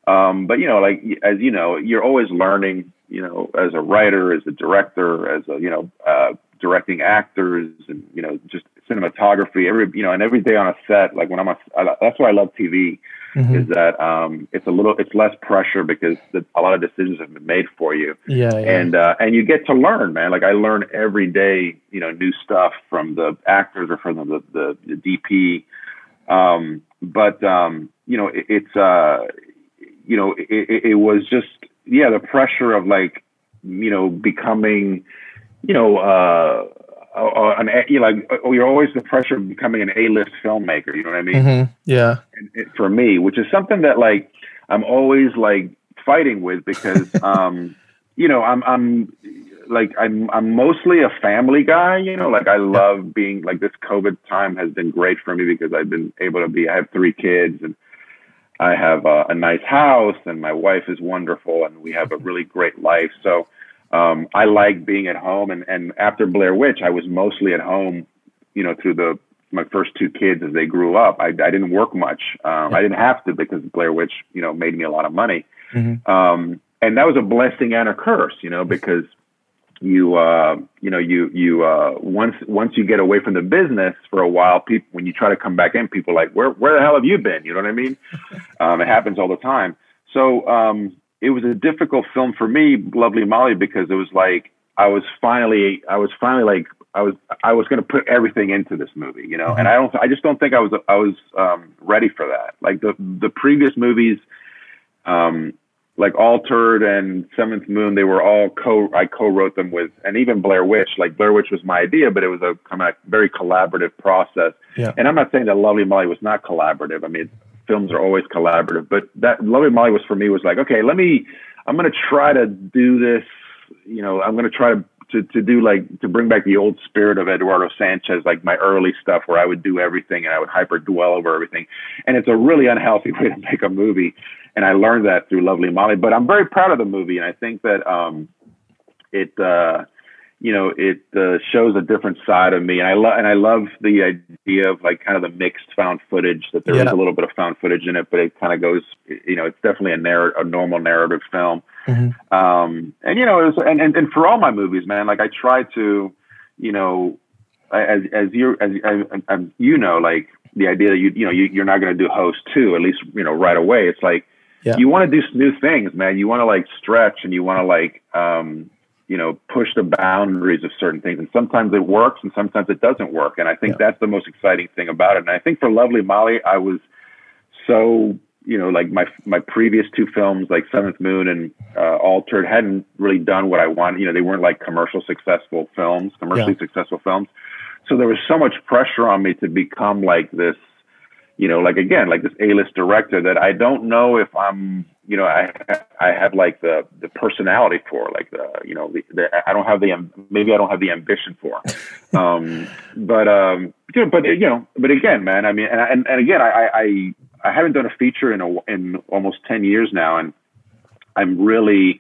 Um, but you know, like as you know, you're always learning. You know, as a writer, as a director, as a you know, uh, directing actors, and you know, just cinematography. Every you know, and every day on a set, like when I'm a, that's why I love TV. Mm-hmm. Is that um, it's a little, it's less pressure because the, a lot of decisions have been made for you. Yeah, yeah. and uh, and you get to learn, man. Like I learn every day, you know, new stuff from the actors or from the the, the DP. Um, but um, you know, it, it's uh, you know, it, it was just yeah, the pressure of like, you know, becoming, you know, uh, uh, an you know, like oh, you're always the pressure of becoming an A-list filmmaker. You know what I mean? Mm-hmm. Yeah. It, for me, which is something that like I'm always like fighting with because um, you know I'm I'm like I'm I'm mostly a family guy. You know, like I love being like this COVID time has been great for me because I've been able to be. I have three kids and I have a, a nice house and my wife is wonderful and we have a really great life. So um, I like being at home. And, and after Blair Witch, I was mostly at home, you know, through the my first two kids as they grew up. I, I didn't work much. Um, I didn't have to because Blair Witch, you know, made me a lot of money. Mm-hmm. Um, and that was a blessing and a curse, you know, because you uh, you know you you uh, once once you get away from the business for a while, people when you try to come back in, people are like where where the hell have you been? You know what I mean? um, it happens all the time. So um, it was a difficult film for me, Lovely Molly, because it was like I was finally I was finally like I was I was going to put everything into this movie, you know, mm-hmm. and I don't I just don't think I was I was um, ready for that. Like the the previous movies. Um, like Altered and Seventh Moon, they were all co I co-wrote them with, and even Blair Witch. Like Blair Witch was my idea, but it was a kind of very collaborative process. Yeah. And I'm not saying that Lovely Molly was not collaborative. I mean, films are always collaborative, but that Lovely Molly was for me was like, okay, let me, I'm going to try to do this. You know, I'm going to try to to to do like to bring back the old spirit of Eduardo Sanchez, like my early stuff where I would do everything and I would hyper dwell over everything. And it's a really unhealthy way to make a movie. And I learned that through Lovely Molly. But I'm very proud of the movie, and I think that um, it. Uh, you know, it uh, shows a different side of me, and I love and I love the idea of like kind of the mixed found footage that there yeah. is a little bit of found footage in it, but it kind of goes, you know, it's definitely a narr- a normal narrative film. Mm-hmm. Um, and you know, it was, and, and and for all my movies, man, like I try to, you know, as as you as, as, as you know, like the idea that you you know you, you're not going to do host two at least you know right away. It's like yeah. you want to do new things, man. You want to like stretch and you want to like um, you know push the boundaries of certain things, and sometimes it works and sometimes it doesn't work. And I think yeah. that's the most exciting thing about it. And I think for Lovely Molly, I was so you know, like my my previous two films, like Seventh Moon and uh, Altered, hadn't really done what I wanted. You know, they weren't like commercial successful films, commercially yeah. successful films. So there was so much pressure on me to become like this, you know, like again, like this A-list director that I don't know if I'm, you know, I I have like the the personality for, like the, you know, the, the I don't have the maybe I don't have the ambition for. Um, but um, you know, but you know, but again, man, I mean, and and, and again, I I I haven't done a feature in a, in almost 10 years now. And I'm really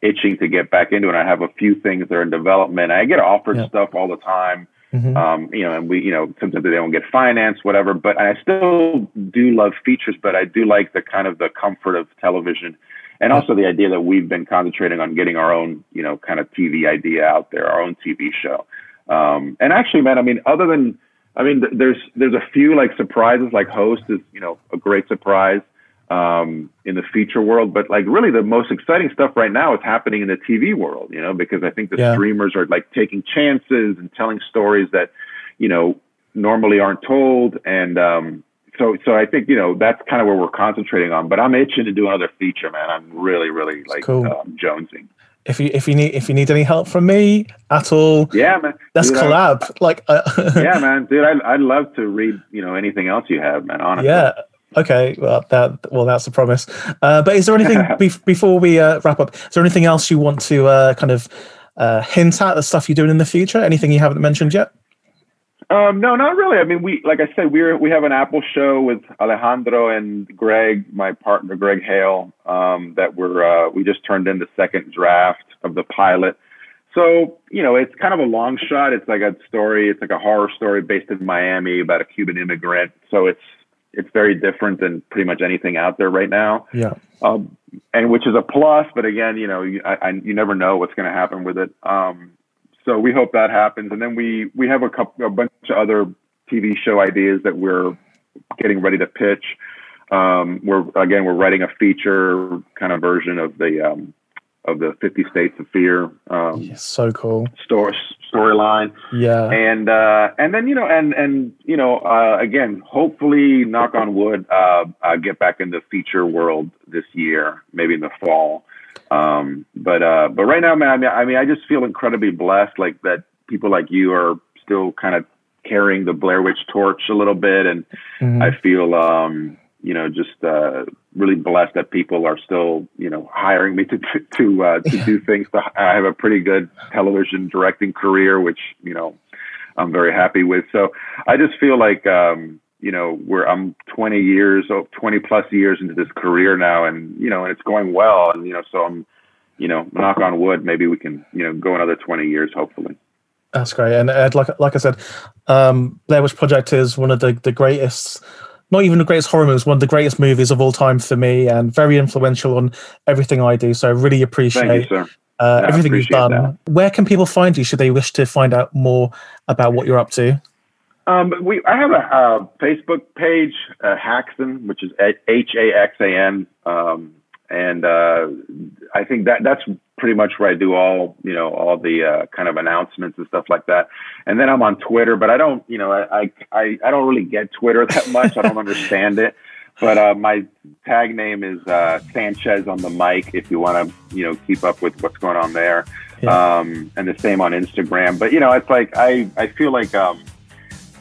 itching to get back into it. I have a few things that are in development. I get offered yeah. stuff all the time. Mm-hmm. Um, you know, and we, you know, sometimes they don't get financed, whatever, but I still do love features, but I do like the kind of the comfort of television and also the idea that we've been concentrating on getting our own, you know, kind of TV idea out there, our own TV show. Um, and actually, man, I mean, other than I mean, there's there's a few like surprises. Like Host is you know a great surprise um, in the feature world, but like really the most exciting stuff right now is happening in the TV world. You know, because I think the yeah. streamers are like taking chances and telling stories that you know normally aren't told, and um, so so I think you know that's kind of where we're concentrating on. But I'm itching to do another feature, man. I'm really really like cool. um, jonesing if you if you need if you need any help from me at all, yeah, man, let's dude, collab. I, like, uh, yeah, man, dude, I'd, I'd love to read you know anything else you have, man. Honestly, yeah. Okay, well that well that's a promise. Uh, but is there anything be- before we uh, wrap up? Is there anything else you want to uh, kind of uh, hint at the stuff you're doing in the future? Anything you haven't mentioned yet? Um, no, not really. I mean, we like I said, we're we have an Apple show with Alejandro and Greg, my partner Greg Hale, um, that we're uh, we just turned in the second draft of the pilot. So you know, it's kind of a long shot. It's like a story. It's like a horror story based in Miami about a Cuban immigrant. So it's it's very different than pretty much anything out there right now. Yeah. Um, and which is a plus, but again, you know, you, I, I, you never know what's going to happen with it. Um, so we hope that happens, and then we we have a couple a bunch of other TV show ideas that we're getting ready to pitch. Um, we're again we're writing a feature kind of version of the um, of the Fifty States of Fear. Um, yeah, so cool story storyline. Yeah, and uh, and then you know and and you know uh, again hopefully knock on wood uh, uh, get back in the feature world this year maybe in the fall. Um, but uh, but right now, man, I mean, I mean, I just feel incredibly blessed, like that people like you are still kind of carrying the Blair Witch torch a little bit, and mm-hmm. I feel, um, you know, just uh, really blessed that people are still, you know, hiring me to to uh, to do things. I have a pretty good television directing career, which you know I'm very happy with. So I just feel like. Um, you know, where I'm 20 years, 20 plus years into this career now, and you know, and it's going well, and you know, so I'm, you know, knock on wood, maybe we can, you know, go another 20 years, hopefully. That's great, and Ed, like like I said, um, Blair Witch Project is one of the the greatest. Not even the greatest horror movies, one of the greatest movies of all time for me, and very influential on everything I do. So I really appreciate you, uh, yeah, everything you've done. That. Where can people find you? Should they wish to find out more about what you're up to? Um, we I have a, a Facebook page, uh, Haxan, which is H A X A N, um, and uh, I think that that's pretty much where I do all you know all the uh, kind of announcements and stuff like that. And then I'm on Twitter, but I don't you know I I I don't really get Twitter that much. I don't understand it. But uh, my tag name is uh, Sanchez on the mic. If you want to, you know, keep up with what's going on there, yeah. um, and the same on Instagram. But you know, it's like I I feel like um,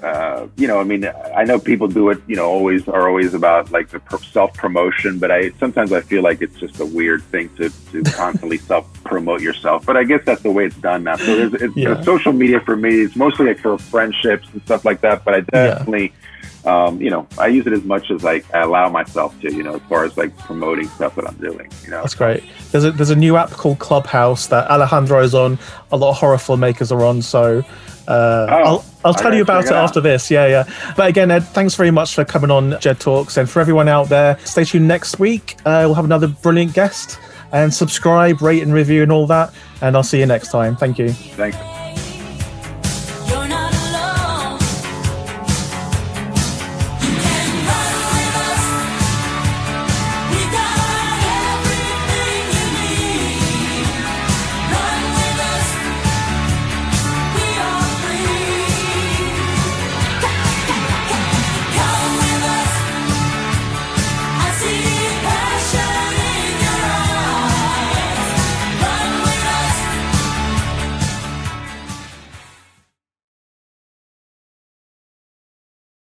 uh, you know, I mean, I know people do it, you know, always are always about like the self promotion, but I sometimes I feel like it's just a weird thing to, to constantly self promote yourself. But I guess that's the way it's done now. So there's, it's, yeah. social media for me is mostly like for friendships and stuff like that. But I definitely, yeah. Um, you know, I use it as much as like I allow myself to, you know, as far as like promoting stuff that I'm doing. You know, that's great. There's a there's a new app called Clubhouse that Alejandro's on. A lot of horror filmmakers are on. So uh, oh, I'll, I'll tell you about it, it after this. Yeah, yeah. But again, Ed, thanks very much for coming on Jed Talks. And for everyone out there, stay tuned next week. Uh, we'll have another brilliant guest. And subscribe, rate, and review, and all that. And I'll see you next time. Thank you. Thanks.